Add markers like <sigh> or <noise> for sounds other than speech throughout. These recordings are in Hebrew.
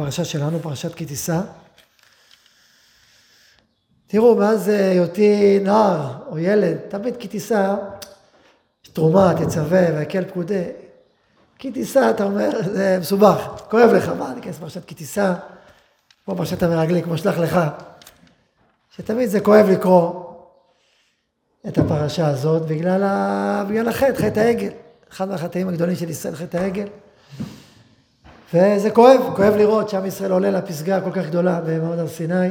בפרשה שלנו, פרשת כי תישא. תראו, מאז היותי נער או ילד, תמיד כי תישא, תרומה, תצווה, והקל פקודי. כי תישא, אתה אומר, זה מסובך, כואב לך, מה, אני אכנס לפרשת כי תישא, כמו פרשת המרגלים, כמו שלח לך, שתמיד זה כואב לקרוא את הפרשה הזאת בגלל, ה... בגלל החטא, חטא העגל. אחד מהחטאים הגדולים של ישראל, חטא העגל. וזה כואב, כואב לראות שעם ישראל עולה לפסגה הכל כך גדולה במעמד הר סיני.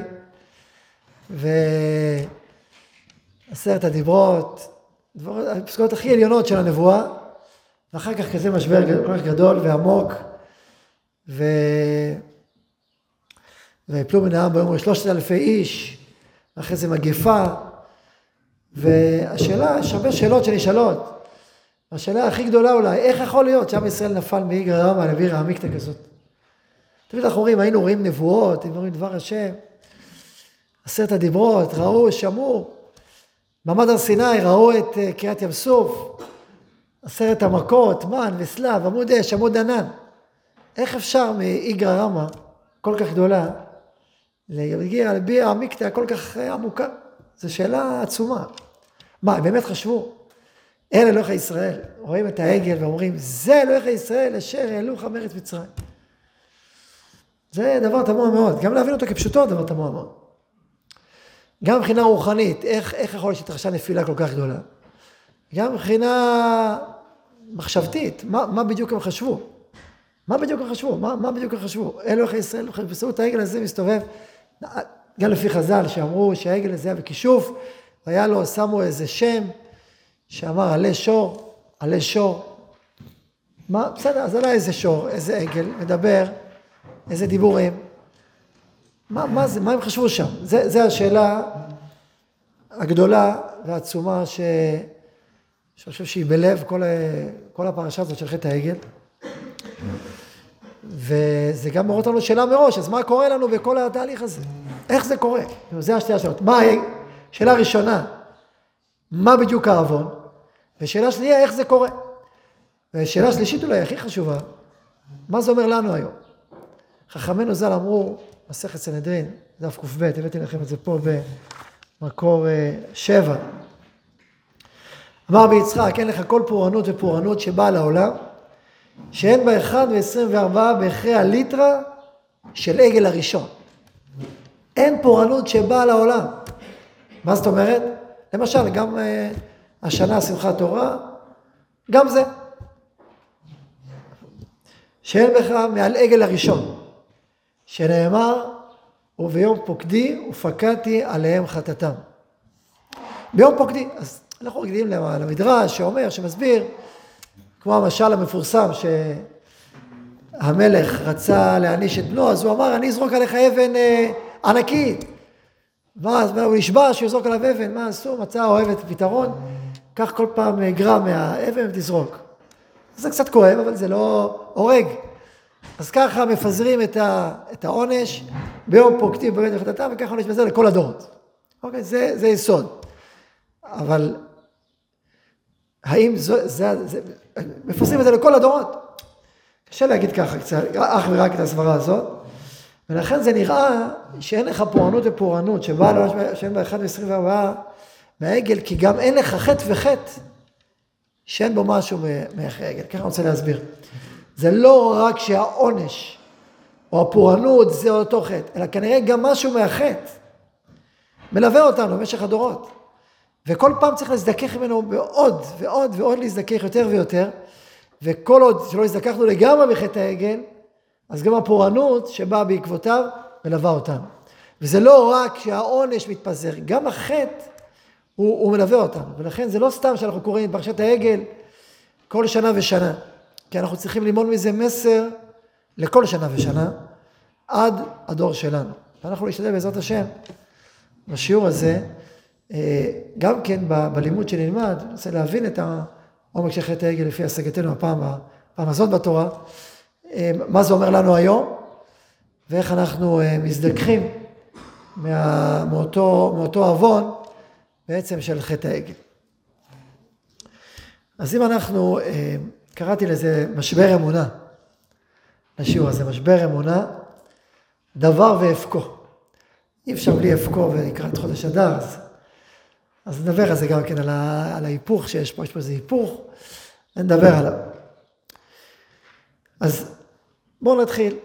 ועשרת הדיברות, הפסקאות הכי עליונות של הנבואה, ואחר כך כזה משבר כל כך גדול ועמוק, ו... ויפלו מן העם ביום שלושת אלפי איש, אחרי זה מגפה, והשאלה, יש הרבה שאלות שנשאלות. השאלה הכי גדולה אולי, איך יכול להיות שעם ישראל נפל מאיגרא רמא לבירא עמיקתא כזאת? תמיד אנחנו רואים, היינו רואים נבואות, היינו רואים דבר השם, עשרת הדיברות, ראו, שמעו, מעמד הר סיני, ראו את אה, קריעת ים סוף, עשרת המכות, מן וסלב, עמוד אש, עמוד ענן. איך אפשר מאיגרא רמא, כל כך גדולה, להגיע לבירא עמיקתא כל כך אה, עמוקה? זו שאלה עצומה. מה, הם באמת חשבו? אל אלוהיך ישראל, רואים את העגל ואומרים, זה אלוהיך ישראל אשר העלוך מארץ מצרים. זה דבר תמוה מאוד, גם להבין אותו כפשוטו דבר תמוה מאוד. גם מבחינה רוחנית, איך, איך יכול להיות שהתרחשה נפילה כל כך גדולה? גם מבחינה מחשבתית, מה, מה בדיוק הם חשבו? מה בדיוק הם חשבו? מה, מה בדיוק הם חשבו? אלוהיך ישראל, באמצעות העגל הזה מסתובב, גם לפי חז"ל שאמרו שהעגל הזה היה בכישוף, והיה לו, שמו איזה שם שאמר עלי שור, עלי שור. מה, בסדר, אז עלה איזה שור, איזה עגל, מדבר, איזה דיבורים. מה, מה זה, מה הם חשבו שם? זה, זה השאלה הגדולה והעצומה ש... שאני חושב שהיא בלב כל, כל הפרשה הזאת של חטא העגל. וזה גם מראות לנו שאלה מראש, אז מה קורה לנו בכל התהליך הזה? איך זה קורה? זה השתי השאלות. מה, שאלה ראשונה, מה בדיוק העוון? ושאלה שנייה, איך זה קורה? ושאלה שלישית אולי, הכי חשובה, מה זה אומר לנו היום? חכמינו ז"ל אמרו, מסכת סנהדרין, דף קב, הבאתי לכם את זה פה במקור אה, שבע. אמר ביצחק, אין לך כל פורענות ופורענות שבאה לעולם, שאין בה אחד ועשרים וארבעה בהכרח הליטרה של עגל הראשון. אין פורענות שבאה לעולם. מה זאת אומרת? למשל, גם uh, השנה שמחת תורה, גם זה. שאין בך מעל עגל הראשון, שנאמר, וביום פוקדי ופקדתי עליהם חטאתם. ביום פוקדי, אז אנחנו רגילים למדרש שאומר, שמסביר, כמו המשל המפורסם, שהמלך רצה להעניש את בנו, אז הוא אמר, אני אזרוק עליך אבן אה, ענקית. ואז הוא נשבע שהוא יזרוק עליו אבן, מה עשו? מצא אוהבת פתרון, קח כל פעם אה, גרם מהאבן ותזרוק. זה קצת כואב, אבל זה לא הורג. אז ככה מפזרים את, ה, את העונש ביום פוקדים בבית וחטאתם, וככה עונש בזה לכל הדורות. אוקיי? זה, זה יסוד. אבל האם זה, זה, זה, מפזרים את זה לכל הדורות? קשה להגיד ככה קצת, אך ורק את הסברה הזאת. ולכן זה נראה שאין לך פורענות ופורענות, שבאה לעונש בה 1 ו-24 מהעגל, כי גם אין לך חטא וחטא שאין בו משהו מאחרי העגל. ככה אני רוצה להסביר. זה לא רק שהעונש או הפורענות זה אותו חטא, אלא כנראה גם משהו מהחטא מלווה אותנו במשך הדורות. וכל פעם צריך להזדכך ממנו בעוד ועוד ועוד להזדכך יותר ויותר, וכל עוד שלא הזדככנו לגמרי מחטא העגל, אז גם הפורענות שבאה בעקבותיו מלווה אותנו. וזה לא רק שהעונש מתפזר, גם החטא הוא, הוא מלווה אותנו. ולכן זה לא סתם שאנחנו קוראים את פרשת העגל כל שנה ושנה. כי אנחנו צריכים ללמוד מזה מסר לכל שנה ושנה, עד הדור שלנו. ואנחנו נשתדל בעזרת השם, בשיעור הזה, אה, גם כן בלימוד שנלמד, ננסה להבין את העומק של חטא העגל לפי השגתנו הפעם, הפעם הזאת בתורה, אה, מה זה אומר לנו היום, ואיך אנחנו אה, מזדככים מאותו, מאותו עוון בעצם של חטא העגל. אז אם אנחנו קראתי לזה משבר אמונה, לשיעור הזה, משבר אמונה, דבר ואבכו. אי אפשר בלי אבכו ולקראת חודש אדר, אז, אז נדבר על זה גם כן, על, ה, על ההיפוך שיש פה, יש פה איזה היפוך, ונדבר עליו. אז בואו נתחיל.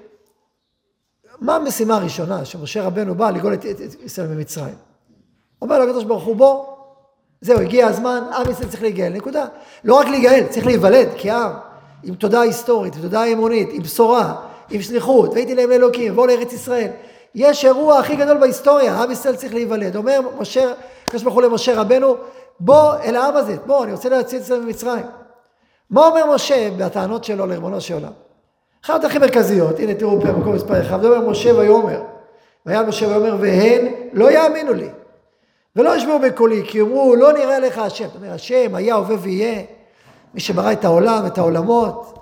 מה המשימה הראשונה שמשה רבנו בא לגאול את ישראל ממצרים? אומר לו הקדוש ברוך הוא בוא, זהו, הגיע הזמן, עם ישראל צריך להיגאל, נקודה. לא רק להיגאל, צריך להיוולד כעם, עם תודעה היסטורית, עם תודעה אמונית, עם בשורה, עם שליחות, והייתי להם לאלוקים, בואו לארץ ישראל. יש אירוע הכי גדול בהיסטוריה, עם ישראל צריך להיוולד. אומר משה, הקדוש ברוך הוא למשה רבנו, בוא אל העם הזה, בוא, אני רוצה להציל את זה ממצרים. מה אומר משה בטענות שלו לריבונו של עולם? אחת הכי מרכזיות, הנה תראו פה במקום מספר אחד, זה אומר משה ויאמר, והיה משה ויאמר, והן לא יאמינו לי, ולא ישמעו בקולי, כי יאמרו, לא נראה לך השם. זאת אומרת, השם היה, הווה ויהיה, מי שברא את העולם, את העולמות,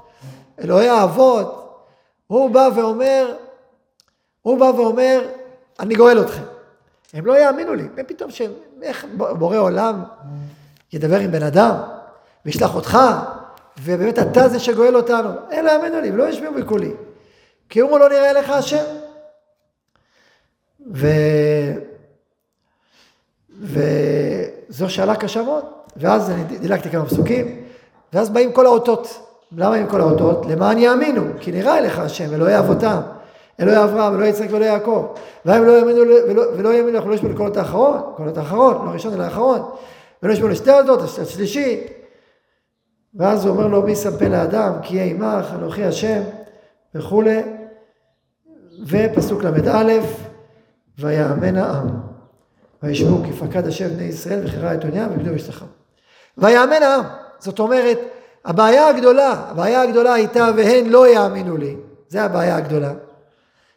אלוהי האבות, הוא בא ואומר, הוא בא ואומר, אני גואל אתכם. הם לא יאמינו לי, ופתאום ש... איך בורא עולם ידבר עם בן אדם, וישלח אותך, ובאמת אתה זה שגואל אותנו. אין להאמינו לי, ולא ישמעו בקולי. כי הוא לא נראה לך השם. ו... וזו שאלה קשה מאוד. ואז אני דילגתי כמה פסוקים, ואז באים כל האותות. למה עם כל האותות? למען יאמינו, כי נראה אליך השם, אלוהי אבותם, אלוהי אברהם, אלוהי יצחק ואלוהי יעקב. והם לא יאמינו, ולא, ולא יאמינו, אנחנו לא ישמעו לקולות האחרון, קולות האחרון, לא ראשון אלא האחרון. ולא ישמעו לשתי הדות, השלישי. ואז הוא אומר לו, מי שם פה לאדם, כי יהיה עמך, אנוכי השם, וכולי. ופסוק ל"א, ויאמן העם. וישמעו כי פקד השם בני ישראל וכירה את עוניה וגדול משתחם. ויאמן העם. זאת אומרת, הבעיה הגדולה, הבעיה הגדולה הייתה והן לא יאמינו לי. זה הבעיה הגדולה.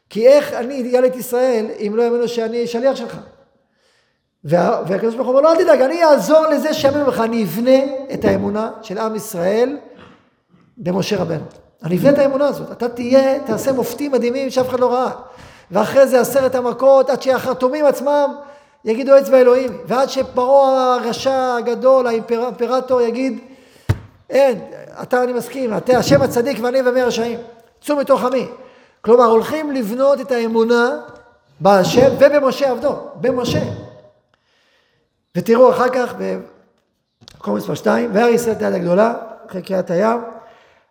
כי איך אני אגאל את ישראל אם לא יאמינו שאני שליח שלך? והקדוש ברוך הוא אומר לו, אל תדאג, אני אעזור לזה שיאמינו לך, אני אבנה את האמונה של עם ישראל במשה רבנו. אני אבנה את האמונה הזאת. אתה תהיה, תעשה מופתים מדהימים שאף אחד לא ראה. ואחרי זה עשרת המכות, עד שהחרטומים עצמם יגידו אצבע אלוהים. ועד שפרעה הרשע הגדול, האימפרטור, יגיד, אין, אתה אני מסכים, אתה השם הצדיק ואני ומי הרשעים. צאו מתוך עמי. כלומר, הולכים לבנות את האמונה בהשם ובמשה עבדו, במשה. ותראו אחר כך במקום מספר 2, והר ישראל את היד הגדולה, אחרי קריאת הים,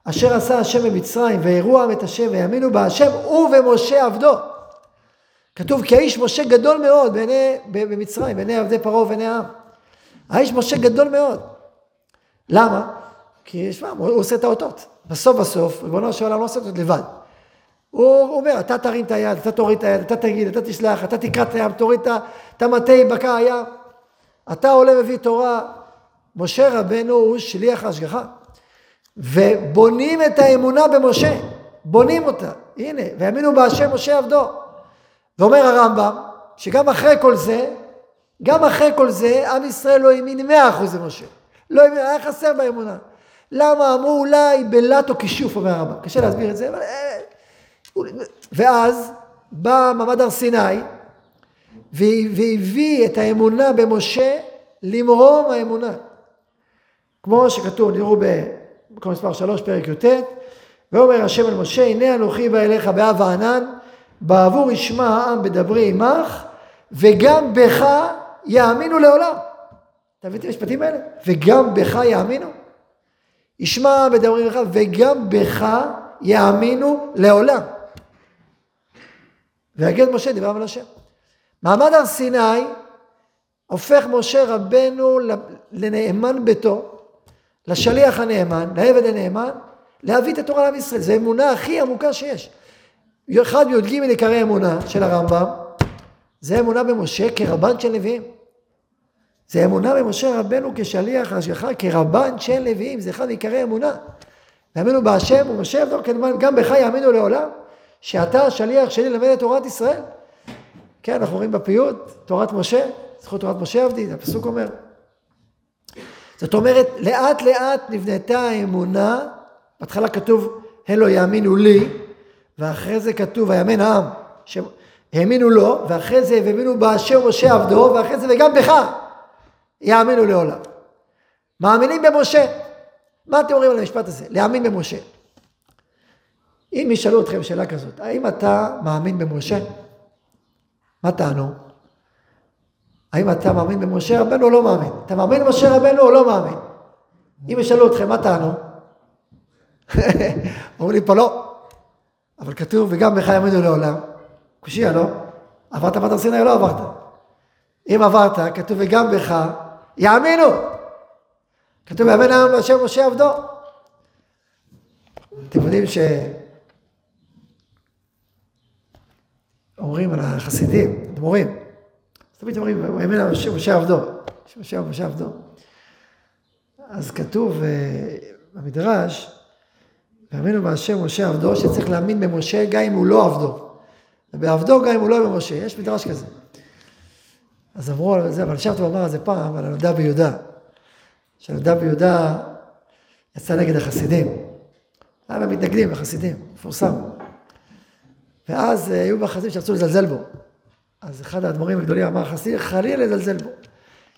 אשר עשה השם במצרים, ויראו עם את השם ויאמינו בהשם ובמשה עבדו. כתוב כי האיש משה גדול מאוד בעיני, במצרים, בעיני עבדי פרעה ובעיני העם. האיש משה גדול מאוד. למה? כי שמע, הוא עושה את האותות. בסוף בסוף, ריבונו של עולם לא עושה את זה לבד. הוא אומר, אתה תרים את היד, אתה תוריד את היד, אתה תגיד, אתה תשלח, אתה תקרא את הים, תוריד את המטה, בקע הים. אתה עולה מביא תורה. משה רבנו הוא שליח ההשגחה. ובונים את האמונה במשה, בונים אותה. הנה, ויאמינו בהשם משה עבדו. ואומר הרמב"ם, שגם אחרי כל זה, גם אחרי כל זה, עם ישראל לא האמין מאה אחוז למשה. לא האמין, היה חסר באמונה. למה? אמרו אולי בלט או כישוף, אומר הרמב"ם. קשה להסביר את זה, אבל... אה, ואז בא מעמד הר סיני, והביא את האמונה במשה למרום האמונה. כמו שכתוב, נראו במקום מספר 3, פרק י"ט, ואומר השם אל משה, הנה אנוכי בא אליך באב הענן, בעבור ישמע העם בדברי עמך, וגם בך יאמינו לעולם. אתה מבין את המשפטים האלה? וגם בך יאמינו? ישמע בדברי עמך, וגם בך יאמינו לעולם. ויגד משה דבריו אל השם. מעמד הר סיני הופך משה רבנו לנאמן ביתו, לשליח הנאמן, לעבד הנאמן, להביא את התורה לעם ישראל. זו האמונה הכי עמוקה שיש. אחד מי"ג עיקרי אמונה של הרמב"ם, זה אמונה במשה כרבן של נביאים. זה אמונה במשה רבנו כשליח השגחה, כרבן של נביאים, זה אחד מעיקרי אמונה. יאמינו בהשם ומשה יבדוק גם בך יאמינו לעולם, שאתה השליח שלי ללמד את תורת ישראל. כן, אנחנו רואים בפיוט, תורת משה, זכות תורת משה עבדי, הפסוק אומר. זאת אומרת, לאט לאט נבנתה האמונה, בהתחלה כתוב, הן לא יאמינו לי, ואחרי זה כתוב, ויאמן העם, שהאמינו לו, ואחרי זה, והאמינו באשר משה עבדו, ואחרי זה, וגם בך יאמינו לעולם. מאמינים במשה. מה אתם אומרים על המשפט הזה? להאמין במשה. אם ישאלו אתכם שאלה כזאת, האם אתה מאמין במשה? מה טענו? האם אתה מאמין במשה רבנו או לא מאמין? אתה מאמין במשה רבנו או לא מאמין? אם ישאלו אתכם, מה טענו? <laughs> אומרים לי פה לא. אבל כתוב, וגם בך יאמינו לעולם. קושייה, לא? עברת בת סיני או לא עברת? אם עברת, כתוב, וגם בך יאמינו. כתוב, יאמן העם להשם משה עבדו. אתם יודעים ש... אומרים על החסידים, אדמו"רים, תמיד אומרים, יאמן העם משה עבדו. משה משה עבדו. אז כתוב אה, במדרש, ואמינו בהשם משה עבדו, שצריך להאמין במשה גם אם הוא לא עבדו. ובעבדו גם אם הוא לא במשה, יש מדרש כזה. אז אמרו על זה, אבל הוא אמר על זה פעם, על הנודע ביהודה. שהנודע ביהודה יצא נגד החסידים. היה במתנגדים, החסידים, מפורסם. ואז אה, היו בחסידים שרצו לזלזל בו. אז אחד האדמו"רים הגדולים אמר, חסיד, חלילה לזלזל בו.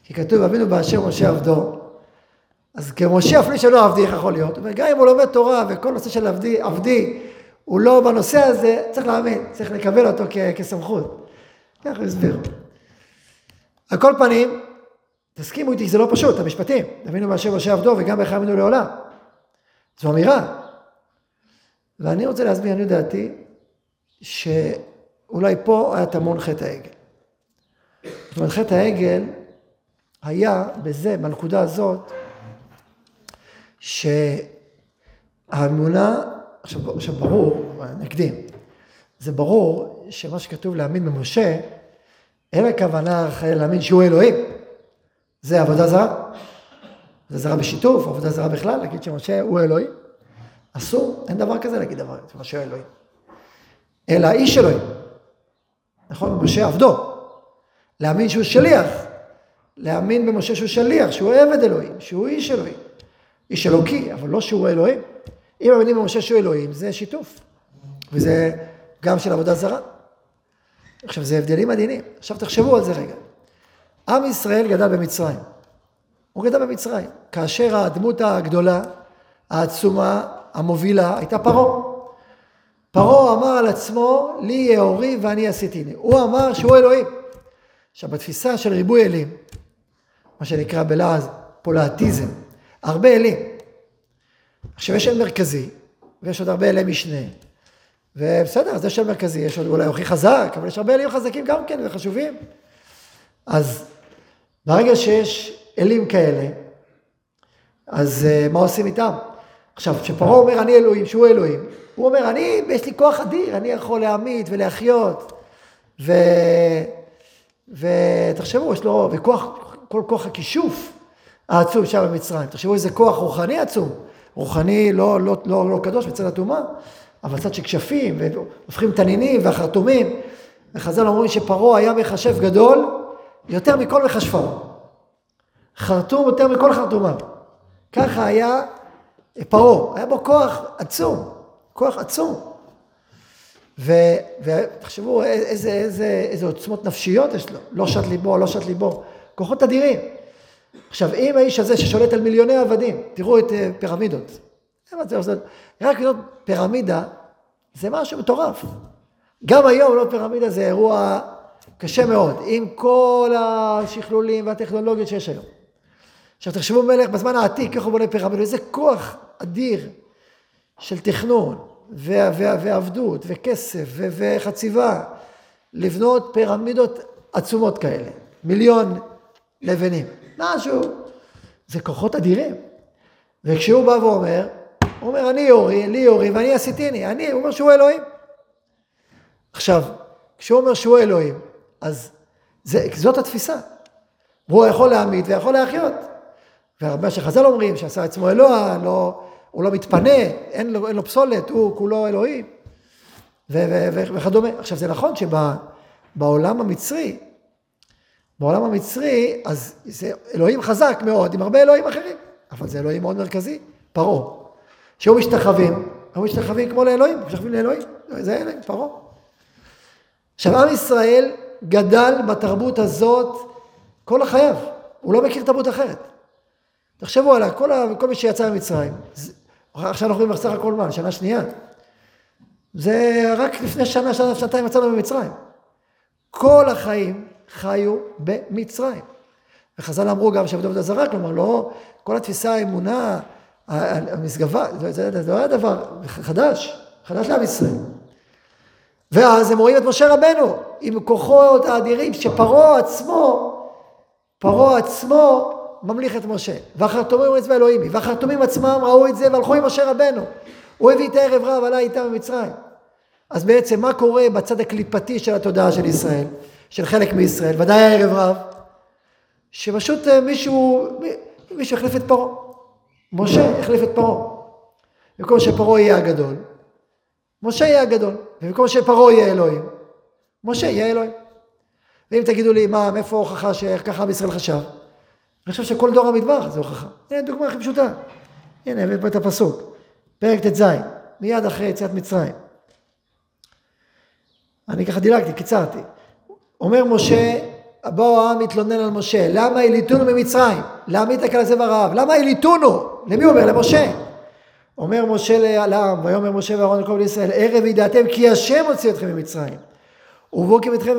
כי כתוב, אבינו באשר משה עבדו, אז כמשה אפילו שלא עבדי, איך יכול להיות? גם אם הוא לומד תורה וכל נושא של עבדי, עבדי הוא לא בנושא הזה, צריך להאמין, צריך לקבל אותו כ- כסמכות. ככה הסביר. על כל פנים, תסכימו איתי זה לא פשוט, המשפטים. תבינו בהשם משה עבדו וגם איך האמינו לעולם. זו אמירה. ואני רוצה להסביר, אני דעתי, שאולי פה היה טמון חטא העגל. זאת אומרת, חטא העגל היה בזה, בנקודה הזאת, שהאמונה, עכשיו, ברור, נקדים, זה ברור שמה שכתוב להאמין במשה, אין הכוונה להאמין שהוא אלוהים, זה עבודה זרה. עבודה זרה בשיתוף, עבודה זרה בכלל, להגיד שמשה הוא אלוהים. אסור, אין דבר כזה להגיד דבר, שמשה אלוהים. אלא איש אלוהים. נכון? משה עבדו. להאמין שהוא שליח. להאמין במשה שהוא שליח, שהוא עבד אלוהים, שהוא איש אלוהים. איש אלוקי, אבל לא שהוא אלוהים. אם מאמינים במשה שהוא אלוהים, זה שיתוף. וזה גם של עבודה זרה. עכשיו, זה הבדלים מדהימים. עכשיו תחשבו על זה רגע. עם ישראל גדל במצרים. הוא גדל במצרים. כאשר הדמות הגדולה, העצומה, המובילה, הייתה פרעה. פרעה אמר על עצמו, לי יהיה אורי ואני עשיתיני. הוא אמר שהוא אלוהים. עכשיו, בתפיסה של ריבוי אלים, מה שנקרא בלעז פולאטיזם, הרבה אלים. עכשיו יש אל מרכזי, ויש עוד הרבה אלי משנה. ובסדר, אז יש אל מרכזי, יש עוד אולי הכי חזק, אבל יש הרבה אלים חזקים גם כן וחשובים. אז ברגע שיש אלים כאלה, אז uh, מה עושים איתם? עכשיו, כשפרעה אומר אני אלוהים, שהוא אלוהים, הוא אומר, אני, יש לי כוח אדיר, אני יכול להמית ולהחיות, ו... ותחשבו, יש לו, וכוח, כל כוח הכישוף, העצום שם במצרים. תחשבו איזה כוח רוחני עצום. רוחני לא, לא, לא, לא קדוש בצד הטומאה, אבל צד שכשפים, והופכים תנינים והחרטומים. וחז"ל אומרים שפרעה היה מחשב גדול יותר מכל מכשפיו. חרטום יותר מכל חרטומיו. ככה היה פרעה, היה בו כוח עצום, כוח עצום. ותחשבו איזה, איזה, איזה עוצמות נפשיות יש לו, לא שט ליבו, לא שט ליבו, כוחות אדירים. עכשיו, אם האיש הזה ששולט על מיליוני עבדים, תראו את אה, פירמידות. רק לראות פירמידה זה משהו מטורף. גם היום לא פירמידה זה אירוע קשה מאוד, עם כל השכלולים והטכנולוגיות שיש היום. עכשיו תחשבו מלך בזמן העתיק, איך הוא בונה פירמידה, איזה כוח אדיר של תכנון ועבדות וכסף וחציבה, לבנות פירמידות עצומות כאלה, מיליון לבנים. משהו. זה כוחות אדירים. וכשהוא בא ואומר, הוא אומר, אני יורי, לי יורי ואני עשיתיני, אני, הוא אומר שהוא אלוהים. עכשיו, כשהוא אומר שהוא אלוהים, אז זה, זאת התפיסה. והוא יכול להעמיד ויכול להחיות. והרבה שחז"ל אומרים שעשה עצמו אלוה, לא, הוא לא מתפנה, אין לו, אין לו פסולת, הוא כולו אלוהים, וכדומה. עכשיו זה נכון שבעולם המצרי, בעולם המצרי, אז זה אלוהים חזק מאוד, עם הרבה אלוהים אחרים, אבל זה אלוהים מאוד מרכזי, פרעה. שהיו משתחווים, היו משתחווים כמו לאלוהים, משתחווים לאלוהים, זה אלוהים, פרעה. עכשיו, עם ישראל גדל בתרבות הזאת כל החייו, הוא לא מכיר תרבות אחרת. תחשבו עליה, כל, כל מי שיצא ממצרים, עכשיו אנחנו בסך הכל מה, שנה שנייה. זה רק לפני שנה, שנה, שנתיים יצאנו במצרים. כל החיים חיו במצרים. וחז"ל אמרו גם שעבדו עבודה זרה, כלומר לא, כל התפיסה, האמונה, המשגבה, זה, זה לא היה דבר חדש, חדש לעם ישראל. ואז הם רואים את משה רבנו עם כוחות האדירים שפרעה עצמו, פרעה עצמו ממליך את משה. והחרטומים אצבע אלוהימי, והחרטומים עצמם ראו את זה והלכו עם משה רבנו. הוא הביא את הערב רב, עלה איתם במצרים. אז בעצם מה קורה בצד הקליפתי של התודעה של ישראל, של חלק מישראל, ודאי הערב רב, שפשוט אה, מישהו, מישהו החליף את פרעה. משה החליף את פרעה. במקום שפרעה יהיה הגדול, משה יהיה הגדול. ובמקום שפרעה יהיה אלוהים, משה יהיה אלוהים. ואם תגידו לי, מה, מאיפה ההוכחה שככה עם ישראל חשב? אני חושב שכל דור המדבר זה הוכחה. הנה דוגמה הכי פשוטה. הנה, הבאת פה את הפסוק. פרק ט"ז, מיד אחרי יציאת מצרים. אני ככה דילגתי, קיצרתי. אומר משה, באו העם מתלונן על משה, למה הליטונו ממצרים? למה התקל הזה ברעב? למה הליטונו? למי הוא אומר? למשה. אומר משה לעם, ויאמר משה ואהרון לכל בני ישראל, ערב ידעתם כי השם הוציא אתכם ממצרים. ובוקים אתכם,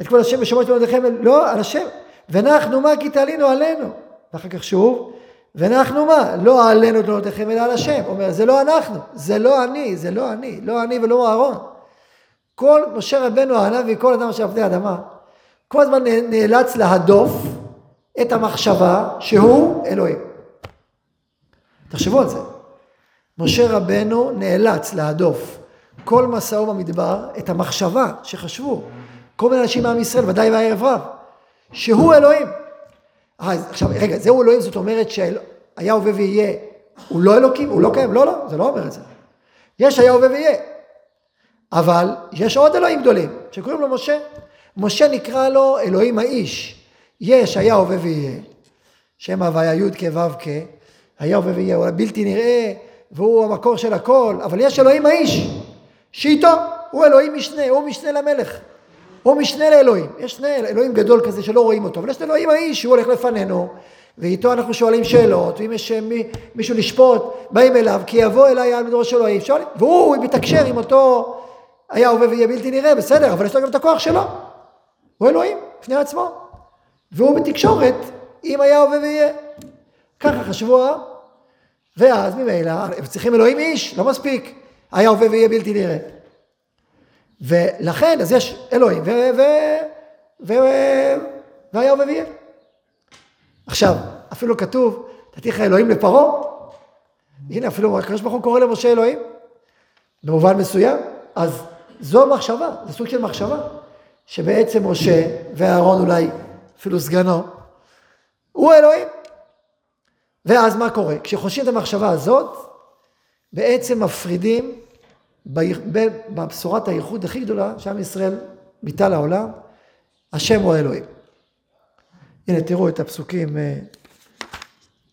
את כל השם ושמעתם עליכם, לא, על השם. ונחנו מה כי תעלינו עלינו. ואחר כך שוב, ונחנו מה? לא עלינו תלונותיכם אלא על השם. אומר, זה לא אנחנו, זה לא אני, זה לא אני, לא אני ולא אהרון. כל משה רבנו הנביא, כל אדם אשר עבדי אדמה, כל הזמן נאלץ להדוף את המחשבה שהוא אלוהים. תחשבו על זה. משה רבנו נאלץ להדוף כל מסעו במדבר את המחשבה שחשבו כל מיני אנשים מעם ישראל, ודאי והערב רב, שהוא אלוהים. אז עכשיו, רגע, זהו אלוהים, זאת אומרת שהיה הווה ויהיה, הוא לא אלוקים? הוא לא קיים? לא, לא, זה לא אומר את זה. יש היה הווה ויהיה. אבל יש עוד אלוהים גדולים, שקוראים לו משה. משה נקרא לו אלוהים האיש. יש היה הווה ויהיה, שם הוויה י' כו' כ', היה הווה ויהיה, הוא בלתי נראה, והוא המקור של הכל, אבל יש אלוהים האיש, שאיתו, הוא אלוהים משנה, הוא משנה למלך. הוא משנה לאלוהים. יש שני אלוהים גדול כזה שלא רואים אותו, אבל יש אלוהים האיש שהוא הולך לפנינו, ואיתו אנחנו שואלים שאלות, ואם יש מי, מישהו לשפוט, באים אליו, כי יבוא אליי על מדרוש אלוהים, שואלים, והוא מתקשר עם אותו היה הווה ויהיה בלתי נראה, בסדר, אבל יש לו גם את הכוח שלו. הוא אלוהים, בפני עצמו. והוא בתקשורת עם היה הווה ויהיה. ככה חשבו העם. ואז ממילא, הם צריכים אלוהים איש, לא מספיק. היה הווה ויהיה בלתי נראה. ולכן, אז יש אלוהים, ו... ו... ו... והיה הווה ויהיה. עכשיו, אפילו כתוב, נתתי לך אלוהים לפרעה. הנה, אפילו הקדוש ברוך הוא קורא למשה אלוהים. במובן מסוים. אז זו מחשבה, זה סוג של מחשבה, שבעצם משה ואהרון אולי, אפילו סגנו, הוא אלוהים. ואז מה קורה? כשחושבים את המחשבה הזאת, בעצם מפרידים בבשורת הייחוד הכי גדולה שעם ישראל ביטא לעולם, השם הוא האלוהים. הנה תראו את הפסוקים, אה,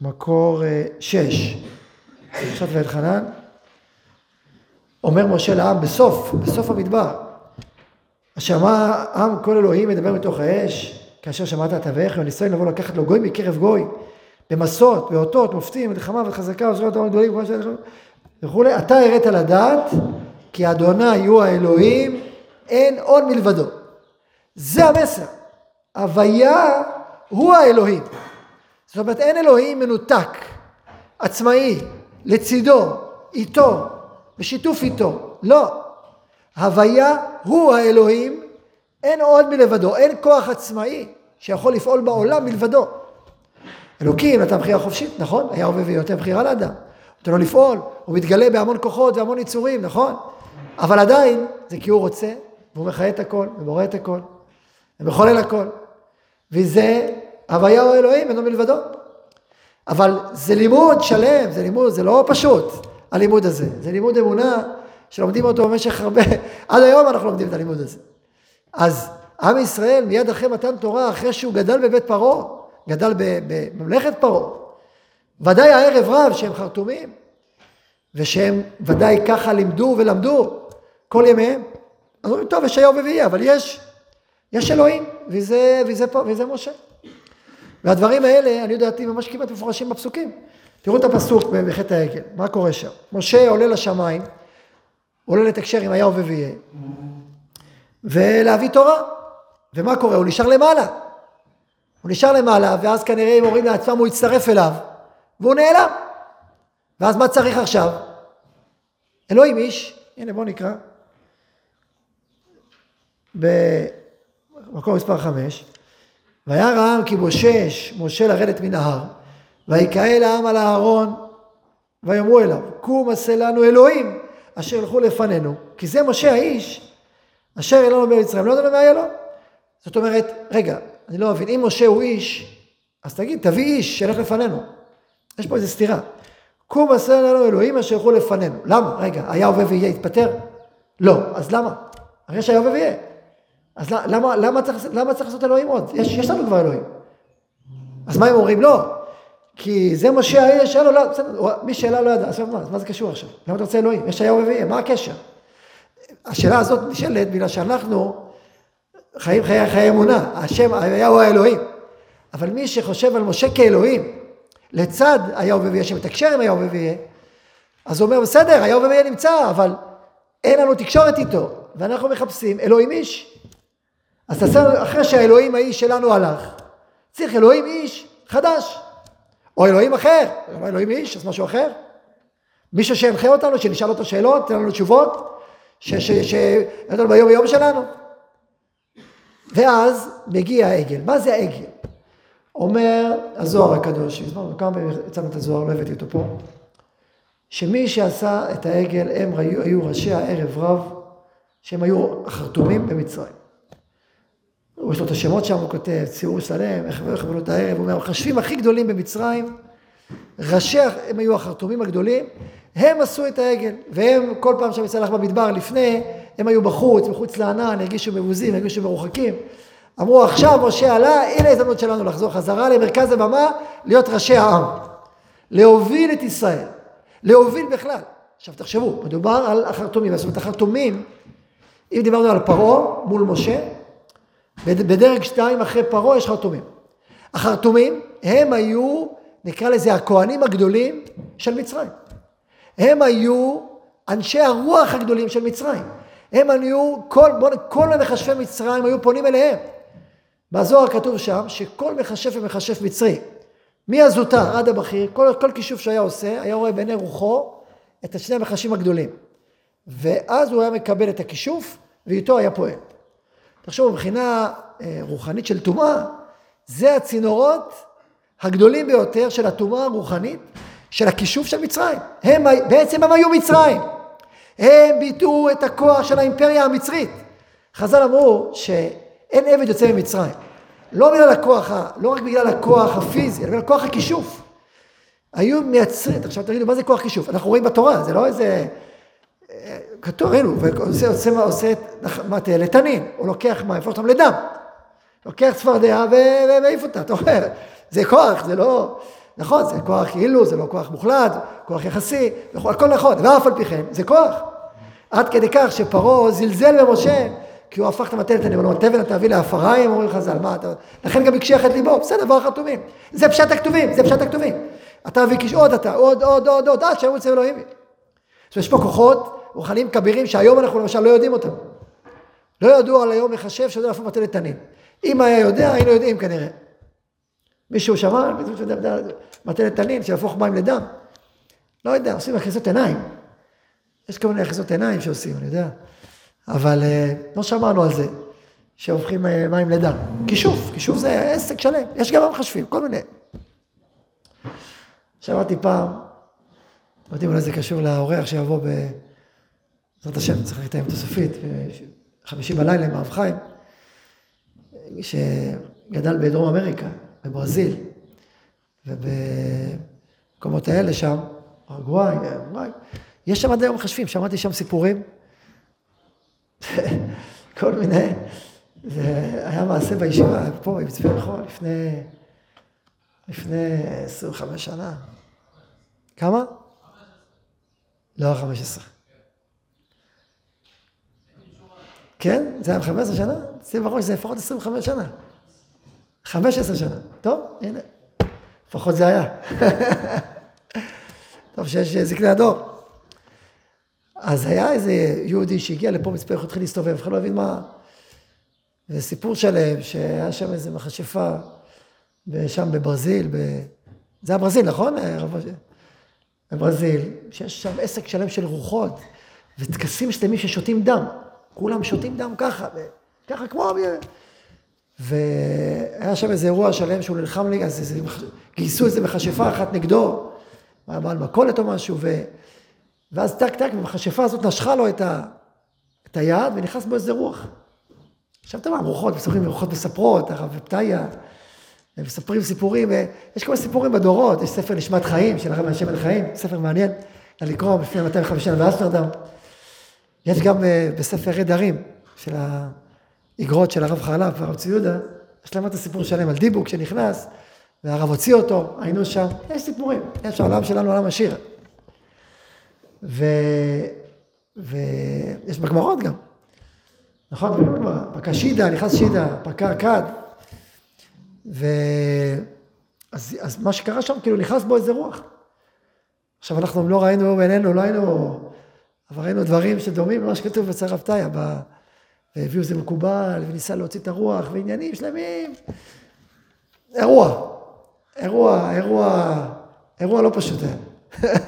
מקור אה, שש, פרשת ואלחנן. אומר משה לעם בסוף, בסוף המדבר. שמע עם כל אלוהים מדבר מתוך האש, כאשר שמעת את אביך, וניסיון לבוא לקחת לו גוי מקרב גוי, במסות, באותות, מופתים, מלחמה וחזקה, וזכויות העולם גדולים, וכולי, אתה הראת לדעת, כי אדוני הוא האלוהים, אין עוד מלבדו. זה המסר. הוויה הוא האלוהים. זאת אומרת, אין אלוהים מנותק, עצמאי, לצידו, איתו, בשיתוף איתו. לא. הוויה הוא האלוהים, אין עוד מלבדו, אין כוח עצמאי שיכול לפעול בעולם מלבדו. אלוקים נתן בחירה חופשית, נכון? היה עובד ויותר בחירה לאדם. נותן לו לפעול, הוא מתגלה בהמון כוחות והמון יצורים, נכון? אבל עדיין זה כי הוא רוצה, והוא מחיה את הכל, ובורא את הכל, ומחולל הכל. וזה, הוויה הוא אלוהים, אינו מלבדו. אבל זה לימוד שלם, זה לימוד, זה לא פשוט. הלימוד הזה. זה לימוד אמונה שלומדים אותו במשך הרבה, עד היום אנחנו לומדים את הלימוד הזה. אז עם ישראל מיד אחרי מתן תורה, אחרי שהוא גדל בבית פרעה, גדל בממלכת פרעה, ודאי הערב רב שהם חרטומים, ושהם ודאי ככה לימדו ולמדו כל ימיהם. אז אומרים, טוב, יש היה ורביעי, אבל יש, יש אלוהים, וזה, וזה, פה, וזה משה. והדברים האלה, אני יודעתי, ממש כמעט מפורשים בפסוקים. תראו את הפסוק בחטא העגל, מה קורה שם? משה עולה לשמיים, עולה לתקשר עם היה הווה ויהיה, ולהביא תורה. ומה קורה? הוא נשאר למעלה. הוא נשאר למעלה, ואז כנראה הם אומרים לעצמם, הוא יצטרף אליו, והוא נעלם. ואז מה צריך עכשיו? אלוהים איש, הנה בואו נקרא, במקום מספר חמש, וירא העם כי בושש משה לרדת מן ההר, ויקהל העם על הארון, ויאמרו אליו, קום עשה לנו אלוהים אשר ילכו לפנינו, כי זה משה האיש אשר יהיה לנו במצרים, לא ידענו מה יהיה לו. זאת אומרת, רגע, אני לא מבין, אם משה הוא איש, אז תגיד, תביא איש שילך לפנינו. יש פה איזה סתירה. קום עשה לנו אלוהים אשר ילכו לפנינו. למה? רגע, היה הווה ויהיה, התפטר? לא. אז למה? הרי יש היה הווה ויהיה. אז למה, למה, צריך, למה צריך לעשות אלוהים עוד? יש, יש לנו כבר אלוהים. אז מה הם אומרים? לא. כי זה משה האיש, לא, לא, בסדר, מי שאלה לא ידע, עכשיו מה, מה זה קשור עכשיו? למה אתה רוצה אלוהים? יש הווה ויהיה, מה הקשר? השאלה הזאת נשאלת בגלל שאנחנו חיים חיי, חיי אמונה, השם היה הוא האלוהים. אבל מי שחושב על משה כאלוהים, לצד היה ויהיה, שמתקשר עם היה ויהיה, אז הוא אומר, בסדר, היה ויהיה נמצא, אבל אין לנו תקשורת איתו, ואנחנו מחפשים אלוהים איש. אז תעשה, אחרי שהאלוהים האיש שלנו הלך, צריך אלוהים איש חדש, או אלוהים אחר, אלוהים איש, אז משהו אחר. מישהו שינחה אותנו, שנשאל אותו שאלות, תן לנו תשובות, שנתן לנו ביום יום שלנו. ואז מגיע העגל. מה זה העגל? אומר הזוהר הקדוש, הזמנו כמה פעמים יצאנו את הזוהר, לא הבאתי אותו פה, שמי שעשה את העגל הם היו, היו ראשי הערב רב, שהם היו החרטומים במצרים. יש לו את השמות שם, הוא כותב, ציור שלם, איך יכבדו את הערב, הוא אומר, המחשבים הכי גדולים במצרים, ראשי, הם היו החרטומים הגדולים, הם עשו את העגל, והם כל פעם שהמצרים הלך במדבר לפני, הם היו בחוץ, מחוץ לענן, הרגישו מבוזים, הרגישו מרוחקים. אמרו עכשיו משה עלה, הנה ההזדמנות שלנו לחזור חזרה למרכז הבמה, להיות ראשי העם. להוביל את ישראל, להוביל בכלל. עכשיו תחשבו, מדובר על החרטומים, זאת אומרת החרטומים, אם דיברנו על פרעה מול משה, בדרג שתיים אחרי פרעה יש חרטומים. החרטומים הם היו, נקרא לזה הכהנים הגדולים של מצרים. הם היו אנשי הרוח הגדולים של מצרים. הם היו, כל, בוא, כל המכשפי מצרים היו פונים אליהם. בזוהר כתוב שם שכל מכשף ומכשף מצרי, מהזוטר עד הבכיר, כל, כל כישוף שהיה עושה, היה רואה בעיני רוחו את שני המכשים הגדולים. ואז הוא היה מקבל את הכישוף, ואיתו היה פועל. תחשבו, מבחינה אה, רוחנית של טומאה, זה הצינורות הגדולים ביותר של הטומאה הרוחנית, של הכישוף של מצרים. הם, בעצם הם היו מצרים. הם ביטאו את הכוח של האימפריה המצרית. חז"ל אמרו שאין עבד יוצא ממצרים. לא בגלל הכוח, לא רק בגלל הכוח הפיזי, אלא בגלל כוח הכישוף. היו מייצרים, עכשיו תגידו, מה זה כוח כישוף? אנחנו רואים בתורה, זה לא איזה... כתוב, ראינו, ועושה עושה, עושה מטה לתנין, הוא לוקח מים, הפוך אותם לדם. לוקח צפרדע ומעיף אותה, אתה אומר, זה כוח, זה לא... נכון, זה כוח כאילו, זה לא כוח מוחלט, כוח יחסי, הכל נכון, ואף על פי כן, זה כוח. עד כדי כך שפרעה זלזל במשה, כי הוא הפך את המטלת, אני אומר לו, תבן אתה תביא להפריים, אומרים חז"ל, מה אתה... לכן גם הקשיח את ליבו, בסדר, דבר חתומים. זה פשט הכתובים, זה פשט הכתובים. אתה מביא עוד אתה, עוד, עוד, עוד, עוד, עד שהיו אצל אלוהים. יש פה כוחות רוחניים כבירים שהיום אנחנו למשל לא יודעים אותם. לא ידעו על היום מחשב שיודע להפוך מטלת תנין. אם היה יודע, היינו יודעים כנראה. מישהו שמע, מטלת תנין, שיהפוך מים לדם. לא יודע, עושים אחיזות עיניים. יש כל מיני אחיזות עיניים שעושים, אני יודע. אבל אה, לא שמענו על זה, שהופכים אה, מים לדם. כישוף, כישוף זה עסק שלם. יש גם מחשבים, כל מיני. שמעתי פעם, לא יודעים אולי זה קשור לאורח שיבוא בעזרת השם, צריך לתאם תוספית, חמישי בלילה עם הרב חיים, שגדל בדרום אמריקה. בברזיל, ובמקומות האלה שם, ארגוואי, ארגוואי, יש שם עד היום מחשבים, שמעתי שם סיפורים, <laughs> כל מיני, זה היה מעשה בישיבה, פה עם צבי רחוב, לפני, לפני 25 שנה. כמה? לא, 15. כן? זה היה 15 שנה? צבי רחוב זה לפחות 25 שנה. 15 שנה. טוב, הנה. לפחות זה היה. <laughs> טוב שיש זקני הדור. אז היה איזה יהודי שהגיע לפה מצפה, התחיל להסתובב, התחיל להבין מה... זה סיפור שלם, שהיה שם איזה מכשפה, שם בברזיל, ב... זה היה ברזיל, נכון? בברזיל, שיש שם עסק שלם של רוחות, וטקסים שלמים ששותים דם. כולם שותים דם ככה, ככה כמו... והיה שם איזה אירוע שלם שהוא נלחם לי, אז איזה, גייסו איזה מכשפה אחת נגדו, היה בעל מכולת או משהו, ו... ואז טק טק, והמכשפה הזאת נשכה לו את, ה... את היד, ונכנס בו איזה רוח. עכשיו אתה יודע, רוחות, מספרים, רוחות מספרות, הרב פתיה, הם מספרים סיפורים, יש כל מיני סיפורים בדורות, יש ספר נשמת חיים של הרב מנשה בן חיים, ספר מעניין, לקרוא לפני 250 שנה באסטרדם. יש גם אה, בספר רד ערים, של האגרות של הרב חלב והרב צבי יהודה, יש להם את הסיפור שלם על דיבוק שנכנס, והרב הוציא אותו, היינו שם, יש סיפורים, יש העולם שלנו עולם עשיר. ויש בגמרות גם. נכון? פקע שידה, נכנס שידה, פקע כד. ו... אז, אז מה שקרה שם, כאילו נכנס בו איזה רוח. עכשיו אנחנו לא ראינו בעינינו, לא היינו, אבל ראינו דברים שדומים למה שכתוב רב טאיה, והביאו איזה מקובל, וניסה להוציא את הרוח, ועניינים שלמים. אירוע, אירוע, אירוע, אירוע לא פשוט היה. <laughs>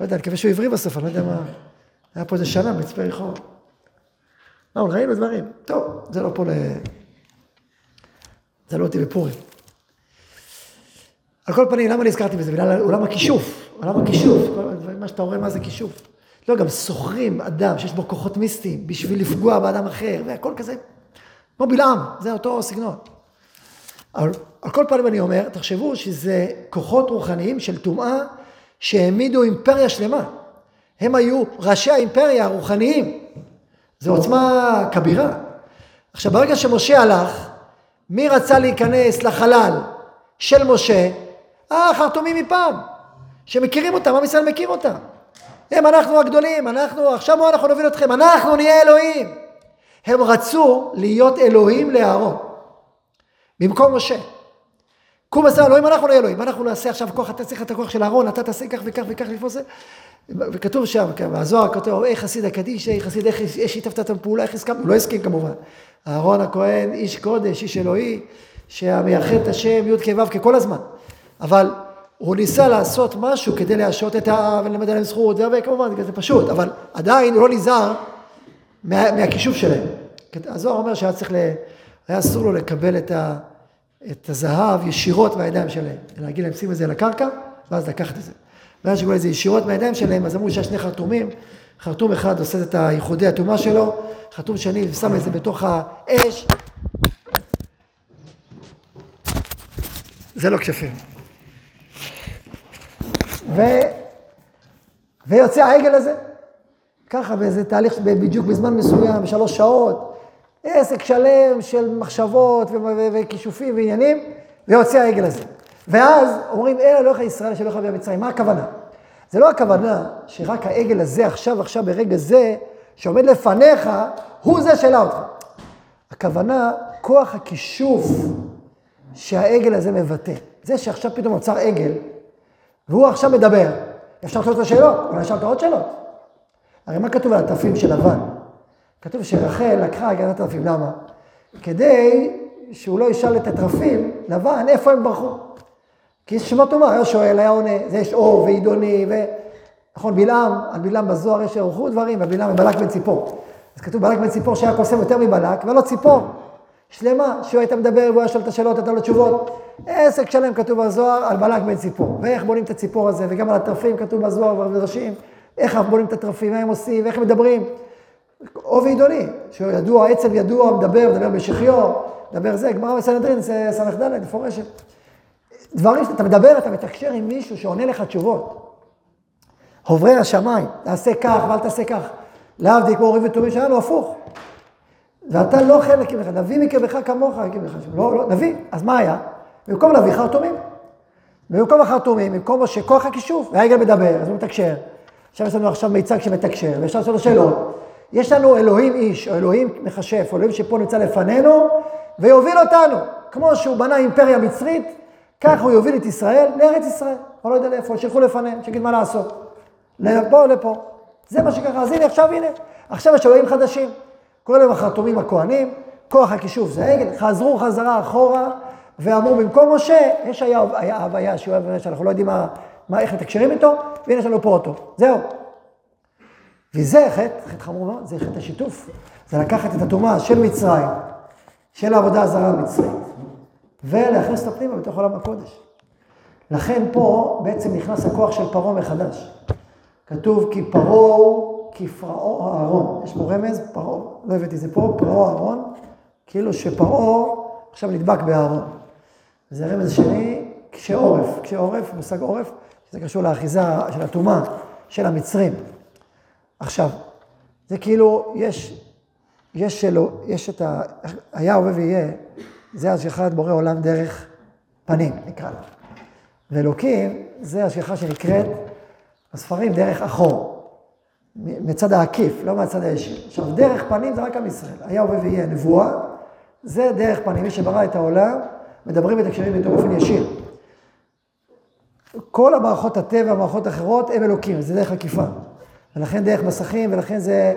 לא יודע, אני מקווה שהוא עברי בסוף, אני לא יודע מה. היה פה איזה שנה מצפה רחוב. מה, ראינו דברים. טוב, זה לא פה ל... זה לא אותי בפורים. על כל פנים, למה נזכרתי בזה? בגלל עולם הכישוף. עולם הכישוף, מה שאתה רואה, מה זה כישוף. לא, גם סוחרים אדם שיש בו כוחות מיסטיים בשביל לפגוע באדם אחר, והכל כזה, כמו בלעם, זה אותו סגנון. על, על כל פנים אני אומר, תחשבו שזה כוחות רוחניים של טומאה שהעמידו אימפריה שלמה. הם היו ראשי האימפריה הרוחניים. זו עוצמה כבירה. עכשיו, ברגע שמשה הלך, מי רצה להיכנס לחלל של משה? אה, חרטומים מפעם, שמכירים אותם, עם ישראל מכיר אותם. הם, אנחנו הגדולים, אנחנו, עכשיו אנחנו נוביל אתכם, אנחנו נהיה אלוהים. הם רצו להיות אלוהים לאהרון, במקום משה. קום עשה אלוהים, אנחנו נהיה אלוהים, אנחנו נעשה עכשיו כוח, אתה צריך את הכוח של אהרון, אתה תעשה כך וכך וכך לפעול זה. וכתוב שם, בזוהר כתוב, איך חסיד הקדיש, איך חסיד, איך שיתפת את הפעולה, איך הסכמת, לא הסכים כמובן. אהרון הכהן, איש קודש, איש אלוהי, שהמייחד את השם י' כו' ככל הזמן. אבל הוא ניסה לעשות משהו כדי להשעות את העם וללמד עליהם זכות, וכמובן זה פשוט, אבל עדיין הוא לא נזהר מה, מהכישוף שלהם. הזוהר אומר שהיה צריך, ל... היה אסור לו לקבל את, ה, את הזהב ישירות מהידיים שלהם, להגיד להם שים את זה על הקרקע, ואז לקחת את זה. ואז שקיבלו את זה ישירות מהידיים שלהם, אז אמרו שיש שני חרטומים, חרטום אחד עושה את הייחודי הטומאה שלו, חרטום שני שם את זה בתוך האש. זה לא כשפים. ו... ויוצא העגל הזה, ככה באיזה תהליך בדיוק בזמן מסוים, בשלוש שעות, עסק שלם של מחשבות וכישופים ועניינים, ויוצא העגל הזה. ואז אומרים, אלה אלוהיך ישראל שלא חווה במצרים. מה הכוונה? זה לא הכוונה שרק העגל הזה עכשיו, עכשיו, ברגע זה, שעומד לפניך, הוא זה שאלה אותך. הכוונה, כוח הכישוף שהעגל הזה מבטא. זה שעכשיו פתאום נוצר עגל, והוא עכשיו מדבר. אפשר לשאול אותו שאלות, אבל אפשר עוד שאלות. הרי מה כתוב על התרפים של לבן? כתוב שרחל לקחה הגנת התרפים, למה? כדי שהוא לא ישאל את התרפים, לבן, איפה הם ברחו. כי יש שמות אומה, היה שואל, היה עונה, זה יש אור ועידוני, ו... נכון, בלעם, על בלעם בזוהר יש ערכו דברים, ובלעם בלק בן ציפור. אז כתוב בלק בן ציפור שהיה קוסם יותר מבלק, ולא ציפור. שלמה, שהוא היית מדבר והוא היה שואל את השאלות, נתן לו תשובות. עסק שלם כתוב בזוהר על בלק בן ציפור. ואיך בונים את הציפור הזה, וגם על התרפים כתוב בזוהר ובמדרשים, איך אנחנו בונים את התרפים, מה הם עושים, ואיך מדברים. או ועידוני, שהוא ידוע, עצב ידוע, מדבר, מדבר בשחיו, מדבר זה, גמרא בסנהדרין, ס"ד, מפורשת. דברים שאתה מדבר, אתה מתקשר עם מישהו שעונה לך תשובות. עוברי השמיים, תעשה כך ואל תעשה כך. להבדיל כמו אורים ותומים שלנו, הפוך. ואתה לא חלק ממך, נביא מקרבך כמוך, לא, לא, נביא. אז מה היה? במקום להביא חרטומים. במקום החרטומים, במקום שכוח הכישוף, והעגל מדבר, אז הוא מתקשר. עכשיו יש לנו עכשיו מיצג שמתקשר, לשאול לו שאלות. יש לנו אלוהים איש, או אלוהים מכשף, או אלוהים שפה נמצא לפנינו, ויוביל אותנו. כמו שהוא בנה אימפריה מצרית, ככה הוא יוביל את ישראל לארץ ישראל. הוא לא יודע לאיפה, שילכו לפניהם, שיגיד מה לעשות. לפה או לפה. זה מה שקרה. אז הנה, עכשיו הנה, עכשיו יש אלוהים חדשים. קורא להם החרטומים הכהנים, כוח הכישוף זה העגל, חזרו חזרה אחורה, ואמרו במקום משה, יש היה הוויה שהוא אוהב, שאנחנו לא יודעים מה, מה, איך מתקשרים איתו, והנה יש לנו פה אותו. זהו. וזה חטא, חטא חמור מאוד, זה חטא השיתוף. זה לקחת את הטומאה של מצרים, של העבודה הזרה המצרית, ולהכניס אותה פנימה בתוך עולם הקודש. לכן פה בעצם נכנס הכוח של פרעה מחדש. כתוב כי פרעה הוא כפרעו אהרון. יש פה רמז, פרעה, לא הבאתי את זה פה, פרעה אהרון, כאילו שפרעה עכשיו נדבק באהרון. זה רמז שני, קשה עורף, קשה עורף, מושג עורף, שזה קשור לאחיזה של הטומאה של המצרים. עכשיו, זה כאילו, יש, יש שלו, יש את ה... היה, הווה ויהיה, זה השגחת בורא עולם דרך פנים, נקרא לה. ואלוקים, זה השגחה שנקראת בספרים דרך אחור. מצד העקיף, לא מהצד הישיר. עכשיו, דרך פנים זה רק עם ישראל. היה הווה ויהיה נבואה, זה דרך פנים. מי שברא את העולם, מדברים את הקשרים איתו באופן ישיר. כל המערכות הטבע, המערכות האחרות, הם אלוקים, זה דרך עקיפה. ולכן דרך מסכים, ולכן זה,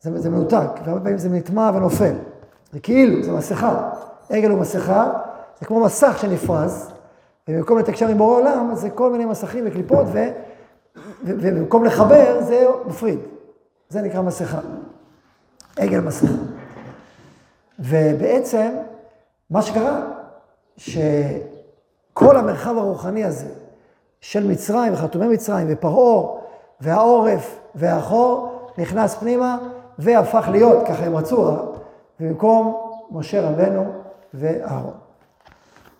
זה, זה מנותק, והרבה פעמים זה נטמע ונופל. זה כאילו, זה מסכה. עגל הוא מסכה, זה כמו מסך שנפרס, ובמקום לתקשר עם בורא עולם, זה כל מיני מסכים וקליפות, ו, ובמקום לחבר, זה מפריד. זה נקרא מסכה. עגל מסכה. ובעצם, מה שקרה, שכל המרחב הרוחני הזה של מצרים וחתומי מצרים ופרעה והעורף והחור נכנס פנימה והפך להיות, ככה הם רצו, במקום משה רבנו ואהרון.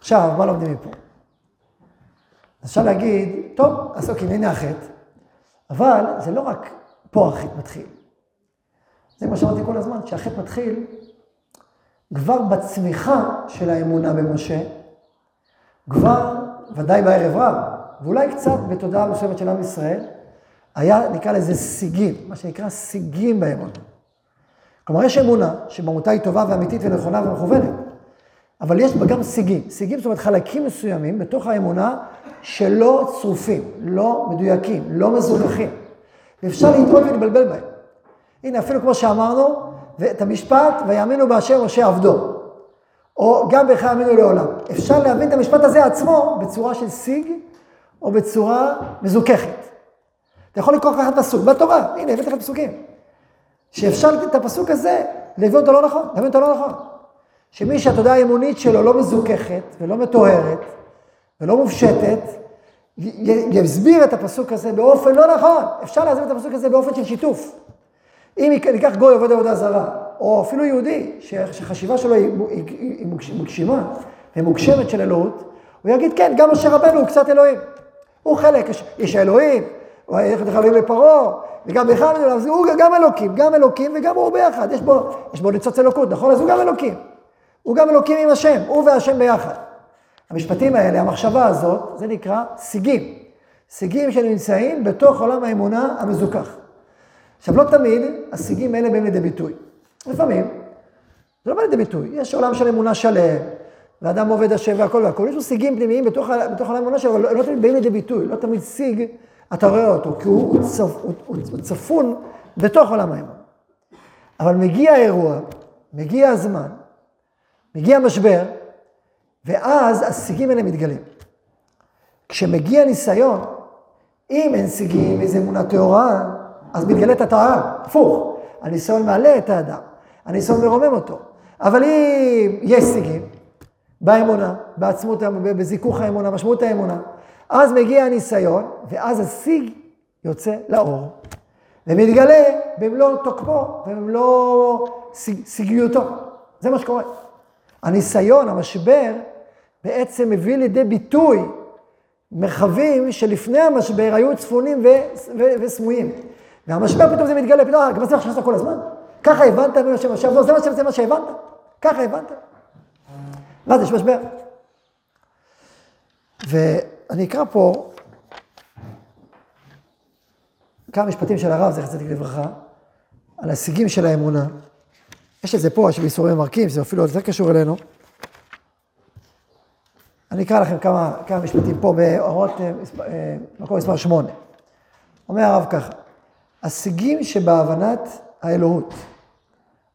עכשיו, מה לומדים מפה? אפשר להגיד, טוב, אז אוקיי, הנה החטא, אבל זה לא רק פה החטא מתחיל. זה מה שאמרתי כל הזמן, שהחטא מתחיל כבר בצמיחה של האמונה במשה, כבר, ודאי בערב רב, ואולי קצת בתודעה מסוימת של עם ישראל, היה, נקרא לזה סיגים, מה שנקרא סיגים באמונה. כלומר, יש אמונה שבמותה היא טובה ואמיתית ונכונה ומכוונת, אבל יש בה גם סיגים. סיגים זאת אומרת חלקים מסוימים בתוך האמונה שלא צרופים, לא מדויקים, לא מזוכחים. ואפשר לטעות ולבלבל בהם. הנה, אפילו כמו שאמרנו, ואת המשפט, ויאמינו בהשם משה עבדו. או גם בך יאמינו לעולם. אפשר להבין את המשפט הזה עצמו בצורה של סיג, או בצורה מזוככת. אתה יכול לקרוא ככה פסוק בתורה, הנה הבאתי לך פסוקים. שאפשר את הפסוק הזה, להבין אותו לא נכון, להבין אותו לא נכון. שמי שהתודעה האמונית שלו לא מזוככת ולא מטוהרת ולא מופשטת, יסביר את הפסוק הזה באופן לא נכון. אפשר להסביר את הפסוק הזה באופן של שיתוף. אם ניקח גוי עובד עבודה זרה, או אפילו יהודי, שחשיבה שלו היא, היא, היא מוגשימה, ומוגשמת של אלוהות, הוא יגיד, כן, גם משה רבנו הוא קצת אלוהים. הוא חלק, יש, יש אלוהים, הוא לך אלוהים לפרעה, וגם בכלל, אז הוא גם אלוקים, גם אלוקים וגם הוא ביחד. יש בו, יש בו ניצוץ אלוקות, נכון? אז הוא גם אלוקים. הוא גם אלוקים עם השם, הוא והשם ביחד. המשפטים האלה, המחשבה הזאת, זה נקרא סיגים. סיגים שנמצאים בתוך עולם האמונה המזוכח. עכשיו, לא תמיד הסיגים האלה באים לידי ביטוי. לפעמים, זה לא בא לידי ביטוי. יש עולם של אמונה שלם, ואדם עובד השם והכל והכל. יש לו סיגים פנימיים בתוך, בתוך עולם האמונה שלו, אבל לא, תמיד באים לידי ביטוי. לא תמיד סיג, אתה רואה אותו, כי הוא, צפ, הוא, הוא צפון בתוך עולם האמונה. אבל מגיע האירוע, מגיע הזמן, מגיע המשבר, ואז הסיגים האלה מתגלים. כשמגיע ניסיון, אם אין סיגים, איזו אמונה טהורה, אז מתגלית הטהרה, הפוך. הניסיון מעלה את האדם, הניסיון מרומם אותו. אבל אם יש סיגים, באמונה, בעצמות, בזיכוך האמונה, משמעות האמונה, אז מגיע הניסיון, ואז הסיג יוצא לאור, ומתגלה במלוא תוקפו, במלוא סיגיותו. זה מה שקורה. הניסיון, המשבר, בעצם מביא לידי ביטוי מרחבים שלפני המשבר היו צפונים וסמויים. והמשבר פתאום זה מתגלה, פתאום, אה, גם זה מה שחשבת כל הזמן? ככה הבנת ממה שמשב, לא, זה מה, זה מה שהבנת? ככה הבנת? זה, יש משבר. ואני אקרא פה כמה משפטים של הרב, זכר צדיק לברכה, על ההישגים של האמונה. יש את זה פה, יש בייסורים מרקים, זה אפילו יותר קשור אלינו. אני אקרא לכם כמה, כמה משפטים פה באורות, אה, אה, מקום מספר שמונה. אומר הרב ככה, השיגים שבהבנת האלוהות,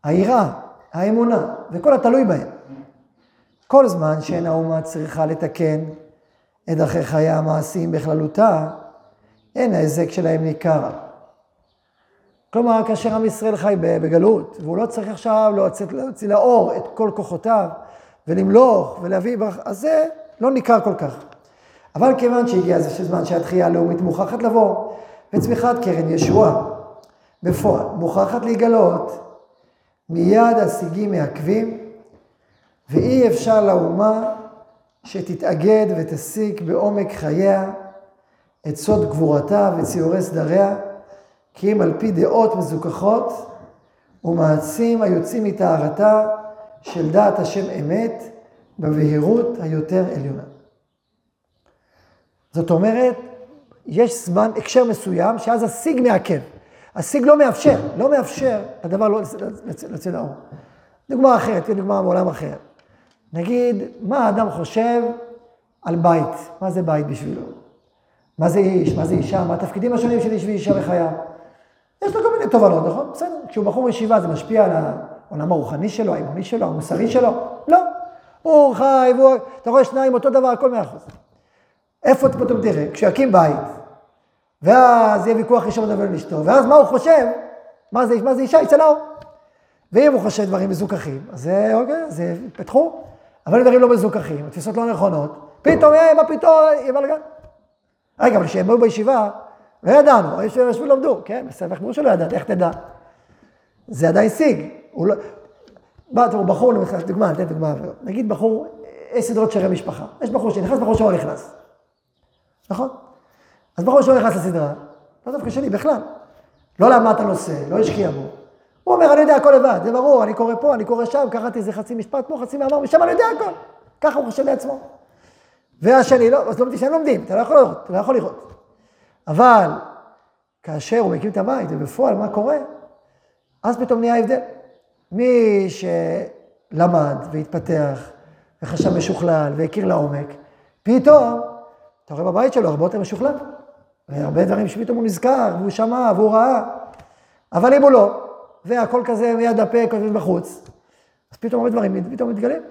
היראה, האמונה, וכל התלוי בהם. כל זמן שאין האומה צריכה לתקן את דרכי חיי המעשיים בכללותה, אין ההיזק שלהם ניכר. כלומר, כאשר עם ישראל חי בגלות, והוא לא צריך עכשיו להוציא, לאור את כל כוחותיו, ולמלוך, ולהביא ברכה, אז זה לא ניכר כל כך. אבל כיוון שהגיע איזה זמן שהתחייה הלאומית מוכרחת לבוא, וצמיחת קרן ישועה בפועל מוכרחת להיגלות, מיד השיגים מעכבים, ואי אפשר לאומה שתתאגד ותסיק בעומק חייה את סוד גבורתה וציורי סדריה, כי אם על פי דעות מזוכחות ומעצים היוצאים מטהרתה של דעת השם אמת בבהירות היותר עליונה. זאת אומרת, יש זמן, הקשר מסוים, שאז השיג מעכב. השיג לא מאפשר, לא מאפשר לדבר לא לצאת לאור. דוגמה אחרת, תהיה דוגמה מעולם אחר. נגיד, מה האדם חושב על בית? מה זה בית בשבילו? מה זה איש? מה זה אישה? מה התפקידים השונים של איש ואישה בחייו? יש לו כל מיני תובנות, נכון? בסדר. כשהוא בחור ישיבה זה משפיע על העולם הרוחני שלו, האמוני שלו, המוסרי שלו? לא. הוא חי, והוא... אתה רואה שניים אותו דבר, הכל מאה אחוז. איפה פתאום תראה? כשיקים בית, ואז יהיה ויכוח ראשון לדבר עם אשתו, ואז מה הוא חושב? מה זה, מה זה אישה? יצא לאור. ואם הוא חושב דברים מזוכחים, אז זה, אוקיי, זה יפתחו. אבל דברים לא מזוכחים, תפיסות לא נכונות, פתאום, אה, מה פתאום, יהיה בלגן. רגע, אבל כשהם היו בישיבה, לא ידענו, ישבו ולמדו, כן, בסדר, איך שלא ידעת, איך תדע? זה עדיין שיג. לא... בא, תראו, בחור, דוגמה, ניתן דוגמה, נגיד בחור, יש סדרות שרי משפחה. יש בחור שנכנס, בחור שלא נכנס. נכון? אז בחור שלא נכנס לסדרה, לא דווקא שלי, בכלל. לא למד את הנושא, לא השקיע בו. הוא אומר, אני יודע הכל לבד, זה ברור, אני קורא פה, אני קורא שם, קראתי איזה חצי משפט פה, חצי מאמר, משם אני יודע הכל. ככה הוא חושב לעצמו. והשני, לא, אז לומדים, שהם לומדים, אתה לא יכול לראות, אתה לא יכול לראות. אבל כאשר הוא מקים את הבית, ובפועל מה קורה, אז פתאום נהיה הבדל. מי שלמד והתפתח וחשב משוכלל והכיר לעומק, פתאום, אתה רואה בבית שלו הרבה יותר משוכלל. והרבה דברים שפתאום הוא נזכר, והוא שמע, והוא ראה. אבל אם הוא לא, והכל כזה מיד הפה, כותבים בחוץ, אז פתאום הרבה דברים פתאום מתגלים.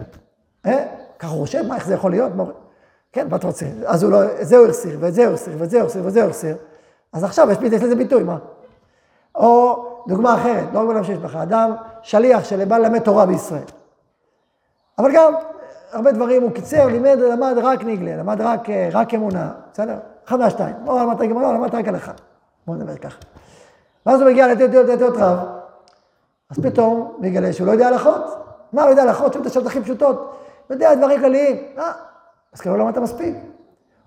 אה? ככה הוא חושב, מה, איך זה יכול להיות? כן, מה אתה רוצה? אז הוא לא, את זה הוא החסיר, ואת זה הוא החסיר, ואת זה הוא החסיר, ואת זה הוא החסיר. אז עכשיו יש לזה ביטוי, מה? או דוגמה אחרת, לא רק בעולם שיש לך, אדם שליח שבא ללמד תורה בישראל. אבל גם, הרבה דברים הוא קיצר, לימד, למד רק ניגלה, למד רק, רק אמונה, בסדר? אחד מהשתיים. או למד רק אמונה, או למד רק הלכה. בואו נדבר ככה. ואז הוא מגיע לדעות רב, אז פתאום הוא מגלה שהוא לא יודע הלכות. מה הוא יודע הלכות? שום את השאלות הכי פשוטות. הוא יודע דברים כלליים. אה, אז כאילו לא למדת מספיק.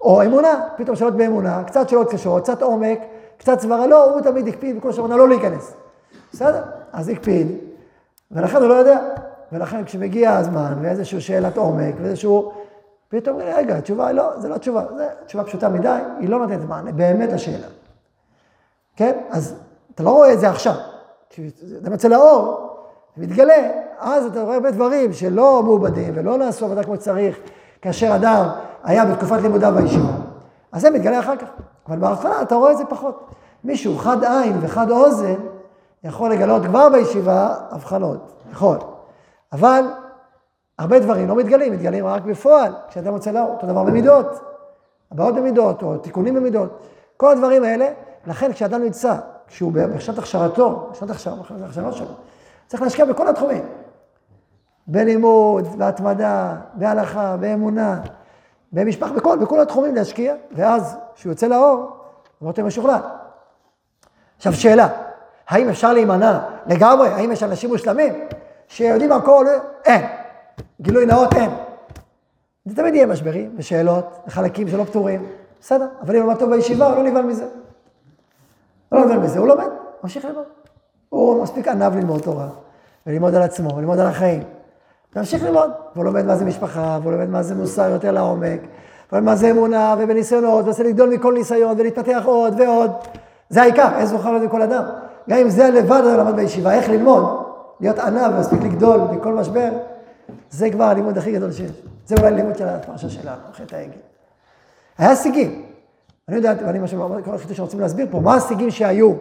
או אמונה, פתאום שאלות באמונה, קצת שאלות קשות, קצת עומק, קצת סברה, לא, הוא תמיד הקפיד בכל שעונה לא להיכנס. בסדר, אז הקפיד, ולכן הוא לא יודע. ולכן כשמגיע הזמן, ואיזושהי שאלת עומק, ואיזשהו... פתאום, רגע, התשובה היא לא, זה לא תשובה, זו תשובה פשוטה מדי, היא לא נותנת מענה באמת לשאלה. כן? אז אתה לא רואה את זה עכשיו. כשזה יוצא לאור, מתגלה, אז אתה רואה הרבה דברים שלא מעובדים ולא נעשו עבודה כמו שצריך, כאשר אדם היה בתקופת לימודיו בישיבה. אז זה מתגלה אחר כך. אבל בהתחלה אתה רואה את זה פחות. מישהו חד עין וחד אוזן יכול לגלות כבר בישיבה הבחנות, יכול. אבל הרבה דברים לא מתגלים, מתגלים רק בפועל, כשאדם רוצה לאור, אותו דבר במידות, הבעות במידות, או תיקונים במידות. כל הדברים האלה, לכן כשאדם נמצא, כשהוא בשנת הכשרתו, בשנת הכשרה שלו, צריך להשקיע בכל התחומים. בלימוד, בהתמדה, בהלכה, באמונה, במשפחה, בכל, בכל התחומים להשקיע, ואז כשהוא יוצא לאור, הוא נותן משוכלל. עכשיו שאלה, האם אפשר להימנע לגמרי? האם יש אנשים מושלמים שיודעים הכל? אין. גילוי נאות אין. זה תמיד יהיה משברים ושאלות וחלקים שלא פתורים, בסדר, אבל אם הוא למד טוב בישיבה, הוא לא נבהל מזה. לא נבהל מזה, הוא לומד, ממשיך ללמוד. הוא מספיק ענב ללמוד תורה, וללמוד על עצמו, וללמוד על החיים. תמשיך ללמוד. והוא לומד מה זה משפחה, והוא לומד מה זה מוסר יותר לעומק, ולומד מה זה אמונה, ובניסיונות, ועושה לגדול מכל ניסיון, ולהתפתח עוד ועוד. זה העיקר, אין זוכר לזה כל אדם. גם אם זה לבד הוא למד בישיבה, איך ללמוד, להיות ענב ומספיק לגדול מכל משבר, זה כבר הלימוד הכי גדול שיש. זה אולי לימוד של הפרשה שלנו, חטא העגל. היה שיגים. אני יודע, ואני מה כל החידוש שרוצים להסביר פה, מה השיגים שהיו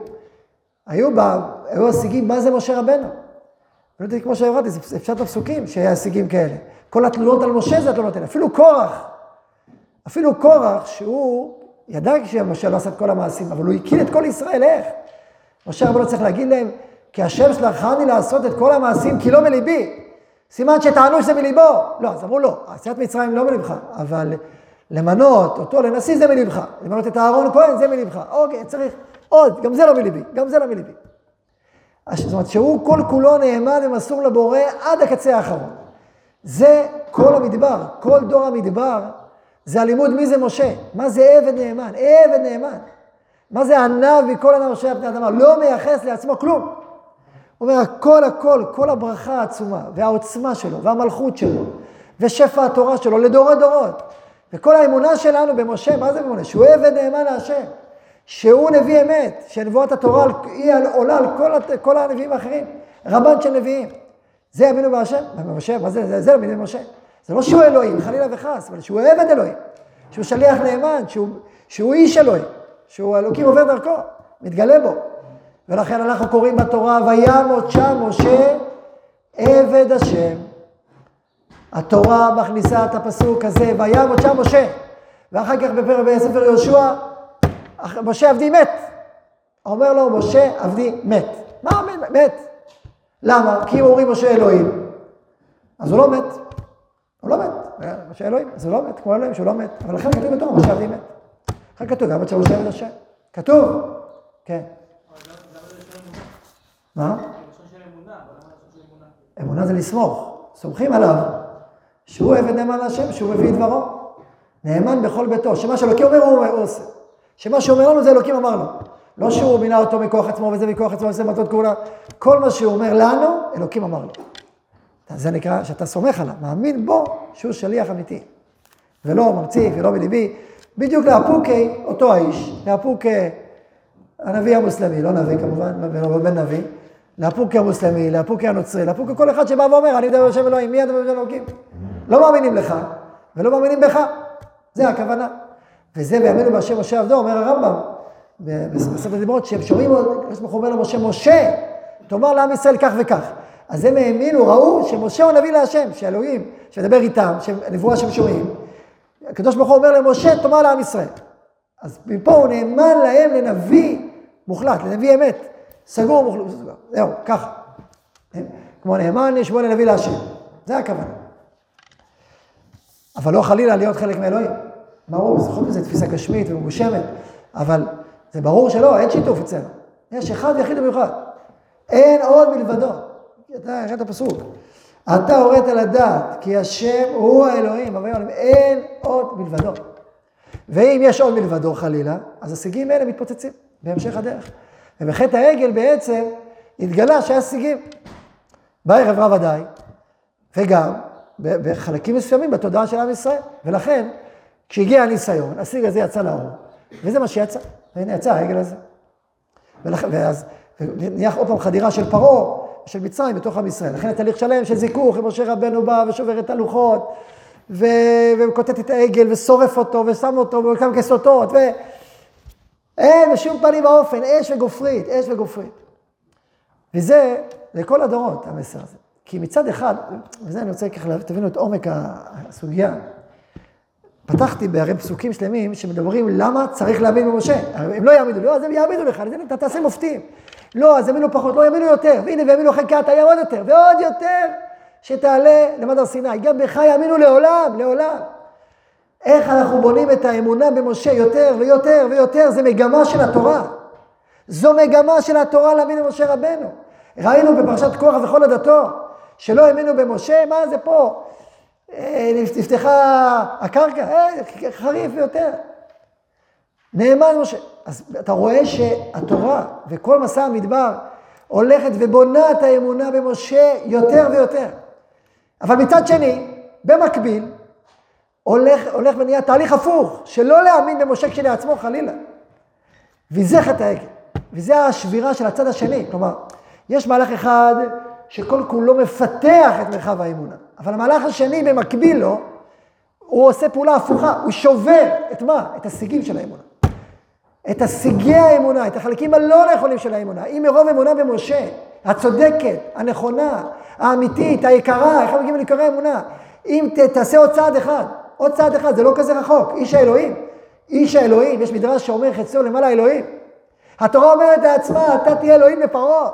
היו, בה, היו השיגים, מה זה משה רבנו? כמו שאמרתי, זה פשט הפסוקים שהיה הישגים כאלה. כל התלונות על משה זה התלונות האלה. אפילו קורח, אפילו קורח, שהוא ידע שמשה לא עשה את כל המעשים, אבל הוא הקיל את כל ישראל, איך? משה רבנו צריך להגיד להם, כי השם שלחני לעשות את כל המעשים כי לא מליבי. סימן שטענו שזה מליבו. לא, אז אמרו לא, עשיית מצרים לא מליבך, אבל למנות אותו לנשיא זה מליבך, למנות את אהרון כהן זה מליבך. אוקיי, צריך עוד, גם זה לא מליבי, גם זה לא מליבי. זאת אומרת שהוא כל כולו נאמן ומסור לבורא עד הקצה האחרון. זה כל המדבר, כל דור המדבר, זה הלימוד מי זה משה. מה זה עבד נאמן? עבד נאמן. מה זה עניו מכל עניו אשר פני אדמה? לא מייחס לעצמו כלום. הוא אומר, הכל הכל, כל הברכה העצומה, והעוצמה שלו, והמלכות שלו, ושפע התורה שלו לדורי דורות. וכל האמונה שלנו במשה, מה זה אמונה? שהוא עבד נאמן להשם. שהוא נביא אמת, שנבואת התורה היא עולה על כל, הנביאים האחרים, רבן של נביאים. זה יאמינו בהשם, במשה, מה זה, זה, זה יאמינו במשה. זה לא שהוא אלוהים, חלילה וחס, אבל שהוא עבד אלוהים, שהוא שליח נאמן, שהוא, שהוא איש אלוהים, שהוא אלוקים עובר דרכו, מתגלה בו. ולכן אנחנו קוראים בתורה, וימות שם משה עבד השם. התורה מכניסה את הפסוק הזה, וימות שם משה. ואחר כך בפרק בספר יהושע, משה עבדי מת. אומר לו, משה עבדי מת. מה מת? למה? כי אם אומרים משה אלוהים, אז הוא לא מת. הוא לא מת. משה אלוהים, אז הוא לא מת, כמו אלוהים שהוא לא מת. אבל לכן כתוב בתורה, משה עבדי מת. לכן כתוב, גם אצל עבד השם. כתוב, כן. מה? אמונה זה לסמוך. סומכים עליו שהוא עבד נאמן להשם, שהוא מביא את דברו. נאמן בכל ביתו, שמה שאלוקים אומר הוא עושה. שמה שאומר לנו זה אלוקים אמר לו. לא שהוא מינה אותו מכוח עצמו וזה מכוח עצמו וזה מטות כהונה. כל מה שהוא אומר לנו, אלוקים אמר לו. זה נקרא שאתה סומך עליו, מאמין בו שהוא שליח אמיתי. ולא ממציא ולא מליבי. בדיוק לאפוקי, אותו האיש, לאפוקי הנביא המוסלמי, לא נביא כמובן, לא בן נביא, לאפוקי המוסלמי, לאפוקי הנוצרי, לאפוקי כל אחד שבא ואומר, אני מדבר בשם אלוהים, מי הדבר בשם אלוהים? לא מאמינים לך ולא מאמינים בך, זה הכוונה. וזה בימינו בהשם משה עבדו, אומר הרמב"ם, בספר הדיברות, שהם שומעים, הקדוש ברוך הוא אומר למשה, משה, תאמר לעם ישראל כך וכך. אז הם האמינו, ראו שמשה הוא נביא להשם, שאלוהים, שמדבר איתם, נבואה שהם שומעים. הקדוש ברוך הוא אומר למשה, תאמר לעם ישראל. אז מפה הוא נאמן להם לנביא מוחלט, לנביא אמת. סגור מוחלט, זהו, ככה. כמו נאמן לשמוע לנביא להשם. זה הכוונה. אבל לא חלילה להיות חלק מאלוהים. ברור, חוץ מזה תפיסה גשמית ומגושמת, אבל זה ברור שלא, אין שיתוף אצלנו. יש אחד ויחיד במיוחד. אין עוד מלבדו. אתה, הראת הפסוק. אתה הורית לדעת, כי השם הוא האלוהים, אבל אין עוד מלבדו. ואם יש עוד מלבדו חלילה, אז השיגים האלה מתפוצצים בהמשך הדרך. ובחטא העגל בעצם התגלה שהיה שיגים. בערב רב ודאי, וגם בחלקים מסוימים בתודעה של עם ישראל. ולכן, כשהגיע הניסיון, השיג הזה יצא לאור, וזה מה שיצא. והנה יצא העגל הזה. ולכ... ואז נהיה עוד פעם חדירה של פרעה, של מצרים בתוך עם ישראל. לכן התהליך שלם של זיכוך, משה רבנו בא ושובר את הלוחות, ו... וכותת את העגל ושורף אותו ושם אותו וכמה כסותות, ואין בשום פנים ואופן, אש וגופרית, אש וגופרית. וזה לכל הדורות, המסר הזה. כי מצד אחד, וזה אני רוצה ככה, תבינו את עומק הסוגיה. פתחתי בהרי פסוקים שלמים שמדברים למה צריך להאמין במשה. הם לא יאמינו, לא, אז הם יאמינו לך, אתה תעשה מופתים. לא, אז יאמינו פחות, לא יאמינו יותר. והנה, ויאמינו חלקה, אתה יעמוד יותר, ועוד יותר, שתעלה למד הר סיני. גם בך יאמינו לעולם, לעולם. איך אנחנו בונים את האמונה במשה יותר ויותר ויותר, זה מגמה של התורה. זו מגמה של התורה להאמין במשה רבנו. ראינו בפרשת קורח וכל עדתו, שלא האמינו במשה, מה זה פה? אה, נפתחה הקרקע, אה, חריף יותר. נאמן משה. אז אתה רואה שהתורה וכל מסע המדבר הולכת ובונה את האמונה במשה יותר ויותר. אבל מצד שני, במקביל, הולך, הולך ונהיה תהליך הפוך, שלא להאמין במשה כשלעצמו חלילה. וזה חטא העגל. וזה השבירה של הצד השני. כלומר, יש מהלך אחד שכל כולו מפתח את מרחב האמונה. אבל המהלך השני במקביל לו, הוא עושה פעולה הפוכה, הוא שובר את מה? את השיגים של האמונה. את השיגי האמונה, את החלקים הלא נכונים של האמונה. אם מרוב אמונה במשה, הצודקת, הנכונה, האמיתית, היקרה, איך מגיעים לעיקרי אמונה? אם ת, תעשה עוד צעד אחד, עוד צעד אחד, זה לא כזה רחוק, איש האלוהים. איש האלוהים, יש מדרש שאומר חציו למעלה אלוהים. התורה אומרת לעצמה, אתה תהיה אלוהים לפרעה.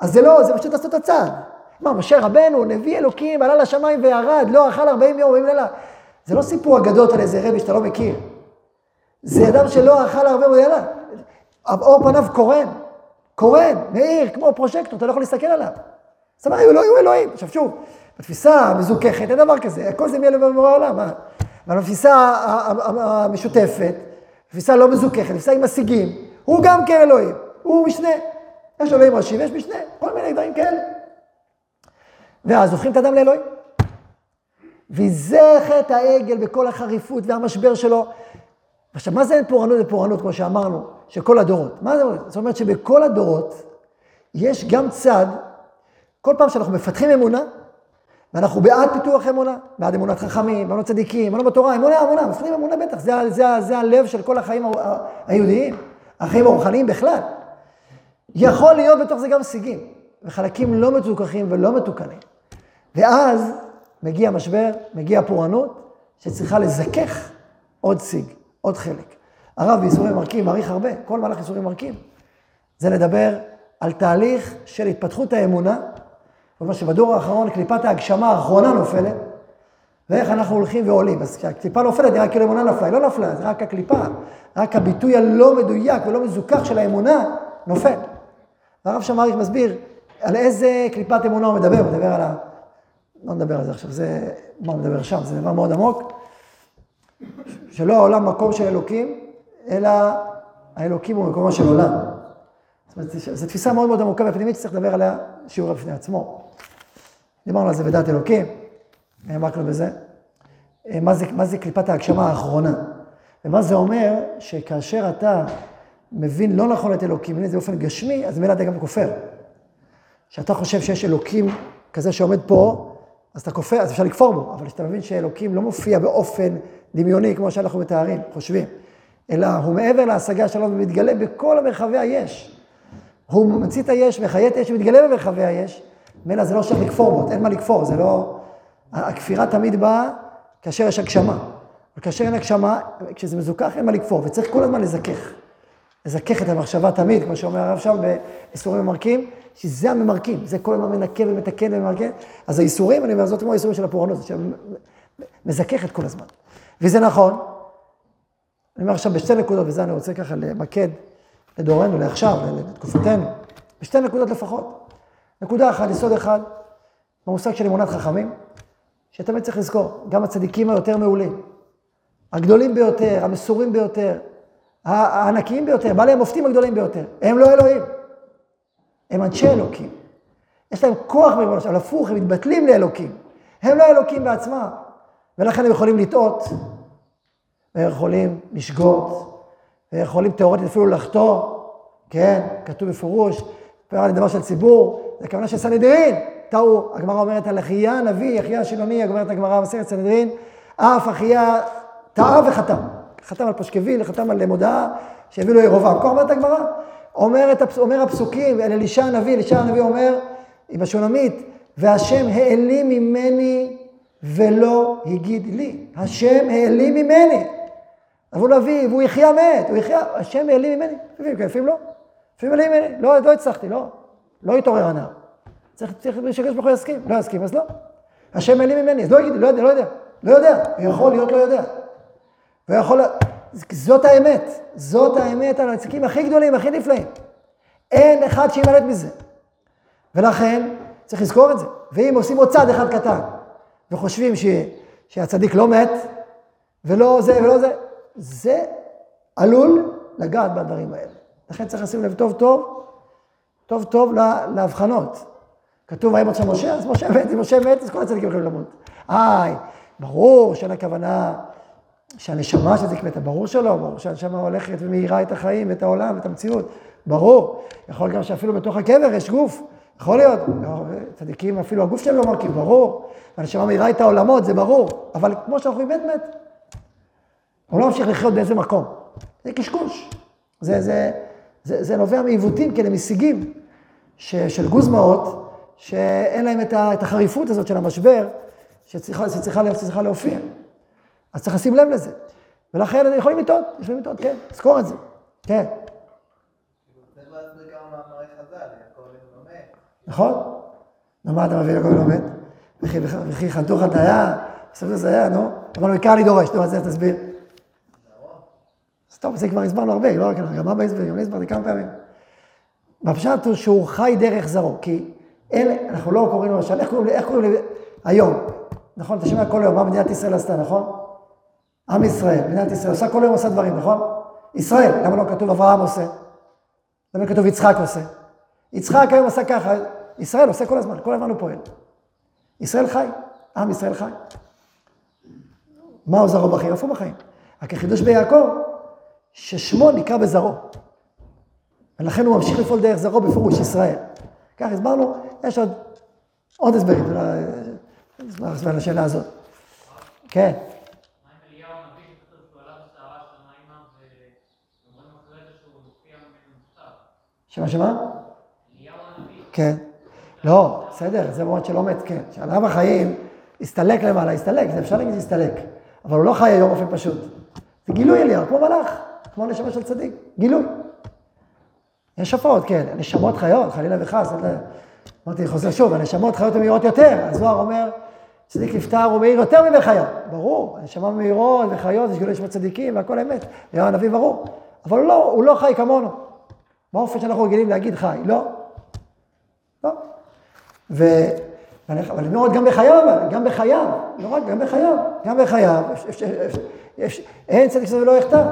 אז זה לא, זה פשוט לעשות את הצעד. מה, משה רבנו, נביא אלוקים, עלה לשמיים וירד, לא אכל 40 יום, 40 לילה. זה לא סיפור אגדות על איזה רבי שאתה לא מכיר. זה אדם שלא אכל הרבה מאוד יאללה. אור פניו קורן, קורן, מאיר, כמו פרושקטור, אתה לא יכול להסתכל עליו. זאת אומרת, היו אלוהים. עכשיו שוב, בתפיסה המזוככת, אין דבר כזה, הכל זה מילא ובורא העולם. אבל בתפיסה המשותפת, תפיסה לא מזוככת, תפיסה עם השיגים, הוא גם כן אלוהים, הוא משנה. יש אלוהים ראשי ויש משנה, כל מיני דברים כאלה. ואז הופכים את האדם לאלוהים. וזה חטא העגל בכל החריפות והמשבר שלו. עכשיו, מה זה פורענות ופורענות, כמו שאמרנו, של כל הדורות? מה זה אומר? זאת אומרת שבכל הדורות יש גם צד, כל פעם שאנחנו מפתחים אמונה, ואנחנו בעד פיתוח אמונה, בעד אמונת חכמים, אמונות צדיקים, אמונות בתורה, אמונה, אמונה, מפתחים אמונה בטח, זה, זה, זה הלב של כל החיים היהודיים, החיים הרוחניים בכלל. יכול להיות בתוך זה גם סיגים, וחלקים לא מתוקחים ולא מתוקנים. ואז מגיע משבר, מגיע פורענות, שצריכה לזכך עוד סיג, עוד חלק. הרב בייסורי מרכיב מעריך הרבה, כל מהלך ייסורי מרכיב. זה לדבר על תהליך של התפתחות האמונה, אומרת שבדור האחרון קליפת ההגשמה האחרונה נופלת, ואיך אנחנו הולכים ועולים. אז כשהקליפה נופלת, נראה כאילו אמונה נפלה, היא לא נפלה, זה רק הקליפה, רק הביטוי הלא מדויק ולא מזוכח של האמונה נופל. והרב שמריך מסביר על איזה קליפת אמונה הוא מדבר, הוא מדבר על ה... לא נדבר על זה עכשיו, זה, מה הוא מדבר שם, זה דבר מאוד עמוק, שלא העולם מקום של אלוקים, אלא האלוקים הוא מקומו של עולם. זאת אומרת, זו תפיסה מאוד מאוד עמוקה ופנימית שצריך לדבר עליה שיעור בפני עצמו. דיברנו על זה בדעת אלוקים, העמקנו בזה. מה זה, מה זה קליפת ההגשמה האחרונה? ומה זה אומר שכאשר אתה מבין לא נכון את אלוקים, מבין את זה באופן גשמי, אז ממילא אתה גם כופר. כשאתה חושב שיש אלוקים כזה שעומד פה, אז אתה כופר, אז אפשר לכפור בו, אבל כשאתה מבין שאלוקים לא מופיע באופן דמיוני, כמו שאנחנו מתארים, חושבים, אלא הוא מעבר להשגה שלו ומתגלה בכל מרחבי היש. הוא ממציא את היש, מחיה את היש ומתגלה במרחבי היש, ממילא זה לא שייך לכפור בו, אין מה לכפור, זה לא... הכפירה תמיד באה כאשר יש הגשמה. וכאשר אין הגשמה, כשזה מזוכח אין מה לכפור, וצריך כל הזמן לזכך. לזכך את המחשבה תמיד, כמו שאומר הרב שם, באיסורים ממרקים, שזה הממרקים, זה כל הזמן מנקה ומתקן וממרקן. אז האיסורים, אני אומר, זאת כמו האיסורים של הפורענות, שמזככת כל הזמן. וזה נכון, אני אומר עכשיו בשתי נקודות, וזה אני רוצה ככה למקד לדורנו, לעכשיו, לתקופתנו, בשתי נקודות לפחות. נקודה אחת, יסוד אחד, במושג של אמונת חכמים, שתמיד צריך לזכור, גם הצדיקים היותר מעולים, הגדולים ביותר, המסורים ביותר, הענקיים ביותר, בעלי המופתים הגדולים ביותר, הם לא אלוהים, הם אנשי אלוקים. יש להם כוח בריבונו אבל הפוך, הם מתבטלים לאלוקים. הם לא אלוקים בעצמם, ולכן הם יכולים לטעות, ויכולים לשגות, ויכולים תיאורטית אפילו לחטוא, כן, כתוב בפירוש, פרעה לדבר של ציבור, זה כוונה של סנהדרין, טעו, הגמרא אומרת על אחיה הנביא, אחיה השילוני, אומרת הגמרא בסרט סנהדרין, אף אחיה טעה וחתם. חתם על פשקוויל, חתם על מודעה שהביא לו ירובעם. כך אומרת הגמרא. אומר, אומר הפסוקים, אל אלישע הנביא, אלישע הנביא אומר, עם השונמית, והשם העלים ממני ולא הגיד לי. השם העלים ממני. אבל הוא נביא, והוא יחיה מת, הוא יחיה, השם העלים ממני. לפעמים כן, לפעמים לא. לפעמים העלים ממני. לא, לא הצלחתי, לא. לא התעורר הנער. צריך, צריך שקדוש ברוך הוא יסכים. לא יסכים, אז לא. השם העלים ממני, אז לא יגיד, לא יודע, לא יודע. לא יודע. הוא יכול להיות לא יודע. ויכול... זאת האמת. זאת האמת על הנציגים הכי גדולים, הכי נפלאים. אין אחד שימלט מזה. ולכן, צריך לזכור את זה. ואם עושים עוד צעד אחד קטן, וחושבים ש... שהצדיק לא מת, ולא זה ולא זה, זה עלול לגעת בדברים האלה. לכן צריך לשים לב טוב טוב, טוב טוב להבחנות. כתוב וימות של משה, אז משה מת, אם משה מת, אז כל הצדיקים יכולים למות. איי, ברור שאין הכוונה שהנשמה של זה ברור שלא, ברור שהנשמה הולכת ומאירה את החיים ואת העולם ואת המציאות, ברור. יכול גם שאפילו בתוך הקבר יש גוף, יכול להיות, צדיקים אפילו הגוף שלהם לא מרכיב, ברור. והנשמה מאירה את העולמות, זה ברור, אבל כמו שאנחנו רואים, מת. הוא לא ממשיך לחיות באיזה מקום. זה קשקוש. זה, זה, זה, זה נובע מעיוותים כאלה, משיגים של גוזמאות, שאין להם את, ה, את החריפות הזאת של המשבר, שצריכה, שצריכה, שצריכה להופיע. אז צריך לשים לב לזה. ולכן יכולים לטעות, יכולים לטעות, כן, תזכור את זה, כן. נכון? נו, מה אתה מביא לכל לומד? וכי חנתוך הטעיה, בסוף זה היה, נו. אבל בעיקר אני דורש, נו, אז איך תסביר? אז טוב, זה כבר הסברנו הרבה, לא רק אנחנו, גם אבא הסביר, גם אני הסברתי כמה פעמים. והפשט הוא שהוא חי דרך זרו, כי אלה, אנחנו לא קוראים לו למשל, איך קוראים לי, היום, נכון? אתה שומע כל היום מה מדינת ישראל עשתה, נכון? עם ישראל, מדינת ישראל, עושה כל היום עושה דברים, נכון? ישראל, למה לא כתוב אברהם עושה? למה כתוב יצחק עושה? יצחק היום עשה ככה, ישראל עושה כל הזמן, כל הזמן הוא פועל. ישראל חי, עם ישראל חי. מה הוא זרעו בחיים? איפה בחיים? רק החידוש ביעקב, ששמו נקרא בזרעו. ולכן הוא ממשיך לפעול דרך זרעו בפירוש ישראל. כך הסברנו, יש עוד, עוד הסברים, הסבר לשאלה הזאת. כן. שמה שמה? כן. לא, בסדר, זה מאוד שלא מת, כן. שעליו החיים, הסתלק למעלה, הסתלק, זה אפשר להגיד הסתלק. אבל הוא לא חי היום באופן פשוט. זה גילוי אליהו, כמו מלאך, כמו נשמה של צדיק, גילוי. יש שפעות, כן, נשמות חיות, חלילה וחס, אמרתי, חוזר שוב, הנשמות חיות הן מהירות יותר. הזוהר אומר, צדיק נפטר הוא מהיר יותר ממך חיות. ברור, הנשמה מהירות וחיות, יש גילוי נשמות צדיקים והכל אמת. יהיה הנביא ברור. אבל לא, הוא לא חי כמונו. באופן שאנחנו רגילים להגיד חי, לא. לא. ו... אבל אני אומר עוד גם בחייו, גם בחייו, לא רק, גם בחייו, גם בחייו, אין צדיק שזה לא יחטא.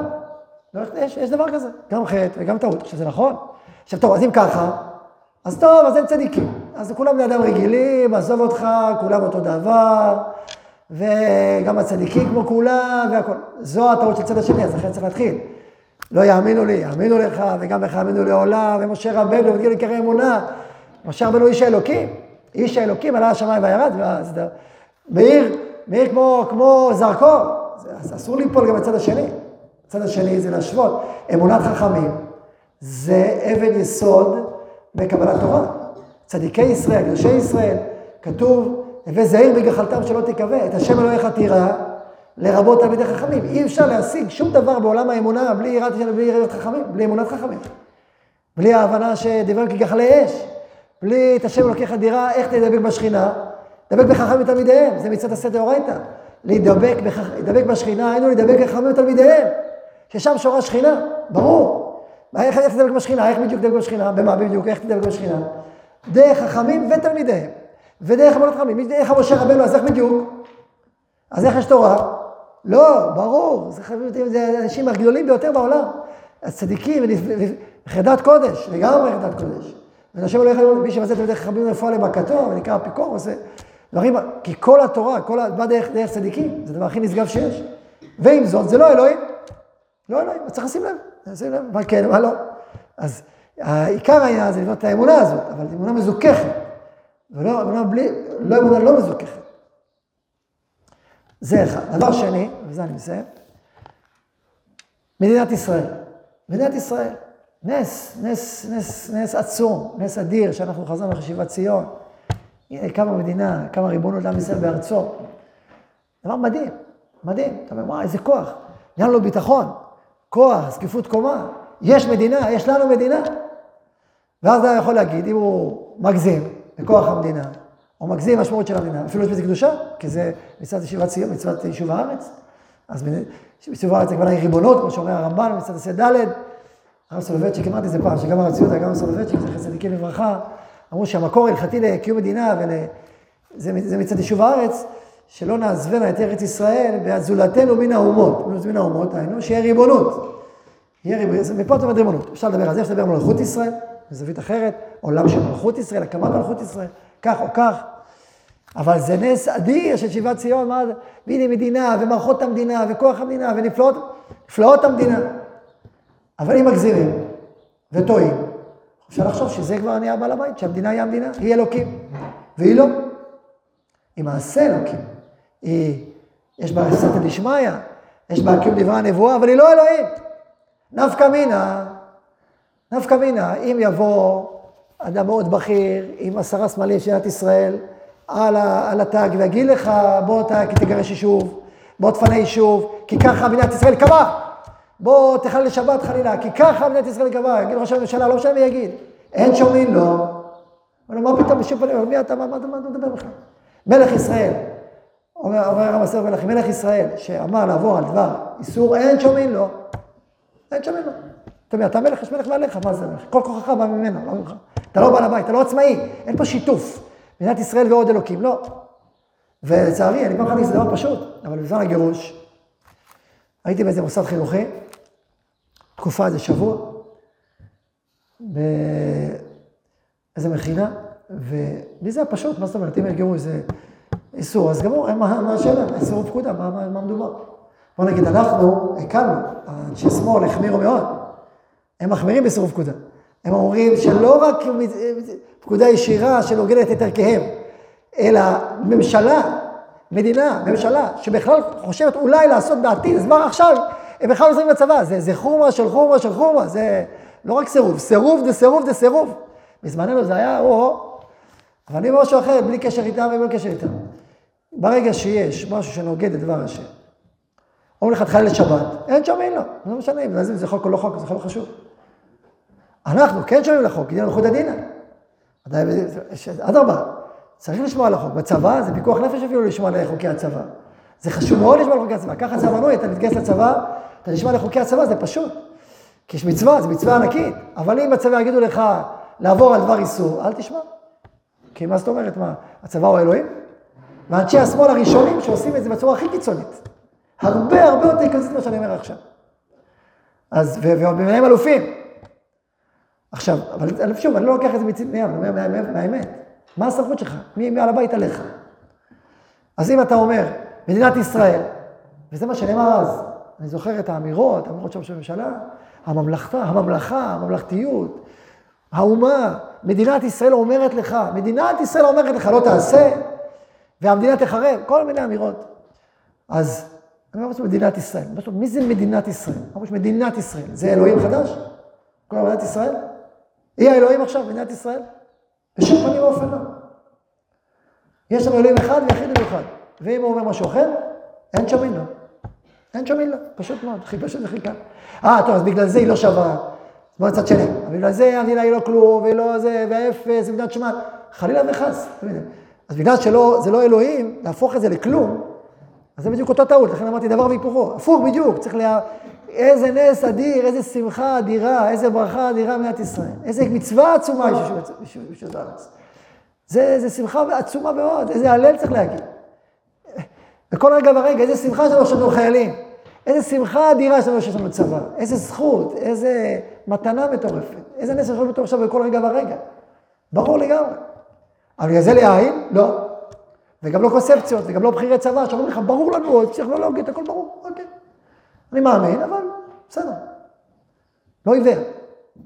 לא, יש, יש דבר כזה, גם חטא וגם טעות. עכשיו זה נכון. עכשיו טוב, אז אם ככה, אז טוב, אז אין צדיקים. אז כולם בני אדם רגילים, עזוב אותך, כולם אותו דבר, וגם הצדיקים כמו כולם, והכל. זו הטעות של צד השני, אז לכן צריך להתחיל. לא יאמינו לי, יאמינו לך, וגם לך יאמינו לעולם, ומשה רבנו, ותגידו לי קרא אמונה. משה רבנו איש האלוקים, איש האלוקים עלה השמיים וירד, מאיר, מאיר כמו, כמו זרקור, אז אסור ליפול גם בצד השני. הצד השני זה להשוות. אמונת חכמים זה אבן יסוד בקבלת תורה. צדיקי ישראל, יושי ישראל, כתוב, הווה זהיר בגחלתם שלא תקווה, את השם אלוהיך תירא, לרבות תלמידי חכמים. אי אפשר להשיג שום דבר בעולם האמונה בלי יראת חכמים, בלי אמונת חכמים. בלי ההבנה שדבר כגחלי אש, בלי את השם אלוקיך דירה, איך תדבק בשכינה? דבק בחכמים ותלמידיהם, זה מצוות עשה דאורייתא. להידבק, להידבק בשכינה, היינו להידבק בחכמים ותלמידיהם, ששם שורה שכינה, ברור. איך, איך תדבק בשכינה? איך בדיוק תדבק בשכינה? במה בדיוק? איך תדבק בשכינה? דרך חכמים ותלמידיהם. ודרך אמונות חכמים. איך משה רבנו, אז איך בדיוק? אז איך יש תורה? לא, ברור. זה, זה האנשים הגדולים ביותר בעולם. הצדיקים, חרדת קודש, לגמרי חרדת קודש. ואנשים לא יכולים, מי שמעשה דרך חכמים רפואה למכתו, ונקרא אפיקור, עושה דברים, כי כל התורה, כל ה... בא דרך, דרך צדיקים, זה הדבר הכי נשגב שיש. ועם זאת, זה לא אלוהים. לא אלוהים, אז צריך לשים לב. שים לב, מה כן, מה לא. אז העיקר היה זה לבנות את האמונה הזאת, אבל אמונה מזוככת. ולא אמונה בלי, לא אמונה לא מזוככת. זה אחד. דבר שני, ובזה אני מסיים, מדינת ישראל. מדינת ישראל. נס, נס, נס, נס עצום, נס אדיר, שאנחנו חזרנו לחשיבת ציון. הנה, קמה מדינה, קמה ריבונות לעם ישראל בארצו. דבר מדהים, מדהים. אתה אומר, וואי, איזה כוח. נהיה לו ביטחון. כוח, זקיפות קומה, יש מדינה, יש לנו מדינה. ואז אתה יכול להגיד, אם הוא מגזים בכוח המדינה, או מגזים משמעות של המדינה, אפילו יש בזה קדושה, כי זה מצוות ישיבת ציון, מצוות יישוב הארץ. אז יישוב הארץ זה כבר ריבונות, כמו שאומר הרמב"ן, מצוות עשה ד', הרב סולובייצ'יק, אמרתי את זה פעם, שגם הרב ציודה, גם הרב סולובייצ'יק, זכר צדיקים לברכה, אמרו שהמקור ההלכתי לקיום מדינה, וזה מצד יישוב הארץ, שלא נעזבנה את ארץ ישראל, והזולתנו מן האומות. מן האומות, היינו, שיהיה ריבונות. יהיה ריבונות, מפה אתה אומר ריבונות. אפשר לדבר על זה, אפשר לדבר על מלכות ישראל, בזווית אחרת, עולם של מלכות ישראל, הקמת מלכות ישראל, כך או כך. אבל זה נס אדיר של שיבת ציון, מה, והנה מדינה, ומערכות המדינה, וכוח המדינה, ונפלאות, נפלאות המדינה. אבל אם מגזירים וטועים, אפשר לחשוב שזה כבר נהיה בעל הבית, שהמדינה היא המדינה, היא אלוקים, והיא לא. היא מעשה אלוקים. היא, יש בה סתא דשמיא, יש בה קיום דברי הנבואה, אבל היא לא אלוהים. נפקא מינה, נפקא מינה, אם יבוא אדם מאוד בכיר עם עשרה סמלים של מדינת ישראל על, ה, על התג ויגיד לך, בוא תגרש יישוב, בוא תפנה יישוב, כי ככה מדינת ישראל קבעה. בוא תחלל לשבת חלילה, כי ככה מדינת ישראל קבעה. יגיד ראש הממשלה, לא משנה מי יגיד. אין שומעים לו. לו, מה פתאום בשום פנים, מי אתה, מה אתה מדבר בכלל? מלך ישראל, אומר, הרב הסר מלך, מלך ישראל, שאמר לעבור על דבר איסור, אין שומעים לו. אין שומעים לו. אתה אומר, אתה מלך, יש מלך מעליך, מה זה מלך? כל כוחך בא ממנו, לא ממך. אתה לא בעל הבית, אתה לא עצמאי, אין פה שיתוף. מדינת ישראל ועוד אלוקים, לא. ולצערי, אני פעם אחת זה דבר פשוט, אבל בזמן הגירוש, הייתי באיזה מוסד חינוכי, תקופה, איזה שבוע, באיזה מכינה, ולי זה היה פשוט, מה זאת אומרת, אם יש גירוש זה איסור, אז גמור, מה, מה השאלה? איסור פקודה, מה, מה, מה מדובר? בוא נגיד, אנחנו הקלנו, אנשי שמאל החמירו מאוד, הם מחמירים באיסור פקודה. הם אומרים שלא רק פקודה ישירה שנוגדת את ערכיהם, אלא ממשלה, מדינה, ממשלה, שבכלל חושבת אולי לעשות בעתיד, אז מה עכשיו? הם בכלל עוזרים לצבא, זה, זה חורמה של חורמה של חורמה, זה לא רק סירוב, סירוב דה סירוב דה סירוב. בזמננו זה היה או, אבל אני משהו אחר, בלי קשר איתם ובלי קשר איתם. ברגע שיש משהו שנוגד את דבר השם, אומרים לך תחלל לשבת, אין אין לו, לא משנה אם זה חוק או לא חוק, זה לא חשוב. אנחנו כן שומעים לחוק, עניין מלכות הדינא. אדרבה, צריך לשמוע על החוק. בצבא זה פיקוח נפש אפילו לשמוע על חוקי הצבא. זה חשוב מאוד לשמוע על חוקי הצבא. ככה צבא בנוי, אתה מתגייס לצבא, אתה נשמע לחוקי הצבא, זה פשוט. כי יש מצווה, זו מצווה ענקית. אבל אם בצבא יגידו לך לעבור על דבר איסור, אל תשמע. כי מה זאת אומרת, מה, הצבא הוא אלוהים? ואנשי השמאל הראשונים שעושים את זה בצורה הכי קיצונית. הרבה הרבה יותר קיצונית ממה שאני אומר עכשיו. אז, וביניהם אלופים. עכשיו, אבל שוב, אני לא לוקח את זה מצד מהאמת. מה הסמכות שלך? מי מעל הבית עליך? אז אם אתה אומר, מדינת ישראל, וזה מה שנאמר אז, אני זוכר את האמירות, האמירות של ראש הממשלה, הממלכתה, הממלכה, הממלכתיות, האומה, מדינת ישראל אומרת לך, מדינת ישראל אומרת לך, לא תעשה, והמדינה תחרב, כל מיני אמירות. אז אני אומר, מדינת ישראל. מי זה מדינת ישראל? אמרו שמדינת ישראל, זה אלוהים חדש? כל מדינת ישראל? היא האלוהים עכשיו, מדינת ישראל? בשום פנים ואופן לא. יש לנו אלוהים אחד ויחיד ומיוחד. ואם הוא אומר משהו אחר, אין שומעים לו. אין שומעים לו, פשוט מאוד, פשוט והכי קל. אה, טוב, אז בגלל זה היא לא שווה. בוא נצד שני. בגלל זה המדינה היא לא כלום, ולא זה, ואפס, ומדינת שמעת. חלילה וחס. אז בגלל שזה לא אלוהים, להפוך את זה לכלום, אז זה בדיוק אותה טעות, לכן אמרתי דבר והיפוכו. הפוך בדיוק, צריך לה... איזה נס אדיר, איזה שמחה אדירה, איזה ברכה אדירה במדינת ישראל. איזה מצווה עצומה יש בשביל הארץ. זה, זה שמחה עצומה מאוד, איזה הלל צריך להגיד. בכל רגע ורגע, איזה שמחה שלנו שיש לנו חיילים. איזה שמחה אדירה שלנו שיש לנו צבא. איזה זכות, איזה מתנה מטורפת. איזה נס יכול להיות עכשיו בכל רגע ורגע. ברור לגמרי. אבל בגלל זה להעין? לא. וגם לא קונספציות, וגם לא בחירי צבא, שאומרים לך, ברור לנו, פסיכולוגית, הכל ברור, אוקיי. אני מאמין, אבל בסדר. לא עיוור,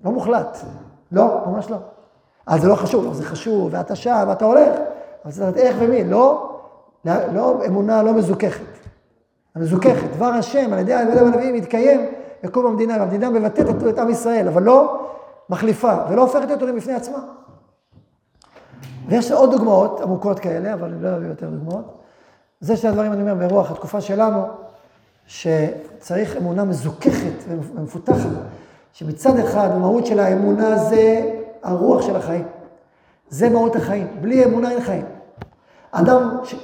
לא מוחלט. לא, ממש לא. אז זה לא חשוב, לא, זה חשוב, ואתה שם, ואתה הולך. אבל צריך לדעת איך ומי, לא, לא אמונה לא מזוככת. המזוככת, דבר השם על ידי הנביאים מתקיים בקום המדינה, והמדינה מבטאת את עם ישראל, אבל לא מחליפה, ולא הופכת אותו לפני עצמה. ויש עוד דוגמאות עמוקות כאלה, אבל אני לא אביא יותר דוגמאות. זה שני הדברים, אני אומר, ברוח התקופה שלנו, שצריך אמונה מזוככת ומפותחת, שמצד אחד המהות של האמונה זה הרוח של החיים. זה מהות החיים. בלי אמונה אין חיים. אדם, ש...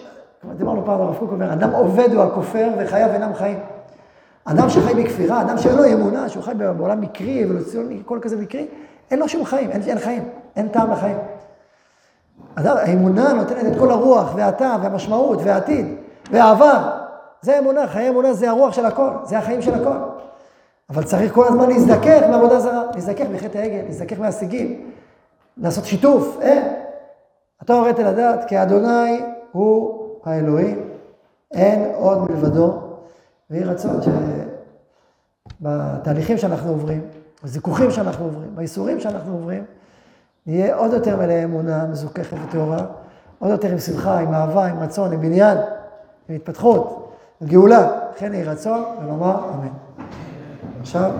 דיברנו פעם, הרב קוק אומר, אדם עובד הוא הכופר וחייו אינם חיים. אדם שחי בכפירה, אדם שאין לו אמונה, שהוא חי בעולם מקרי, אבולוציוני, כל כזה מקרי, אין לו שום חיים, אין, אין חיים, אין טעם לחיים. אדם, האמונה נותנת את כל הרוח והטעם והמשמעות והעתיד והעבר. זה אמונה, חיי אמונה זה הרוח של הכל, זה החיים של הכל. אבל צריך כל הזמן להזדכך מעבודה זרה, להזדכך מחטא העגל, להזדכך מהשיגים, לעשות שיתוף, אה? אתה הורית לדעת כי אדוני הוא האלוהים, אין עוד מלבדו, ויהי רצון שבתהליכים שאנחנו עוברים, בזיכוכים שאנחנו עוברים, בייסורים שאנחנו עוברים, נהיה עוד יותר מלא אמונה מזוככת וטהורה, עוד יותר עם שמחה, עם אהבה, עם רצון, עם בניין, עם התפתחות, גאולה. לכן יהי רצון ונאמר אמן. עכשיו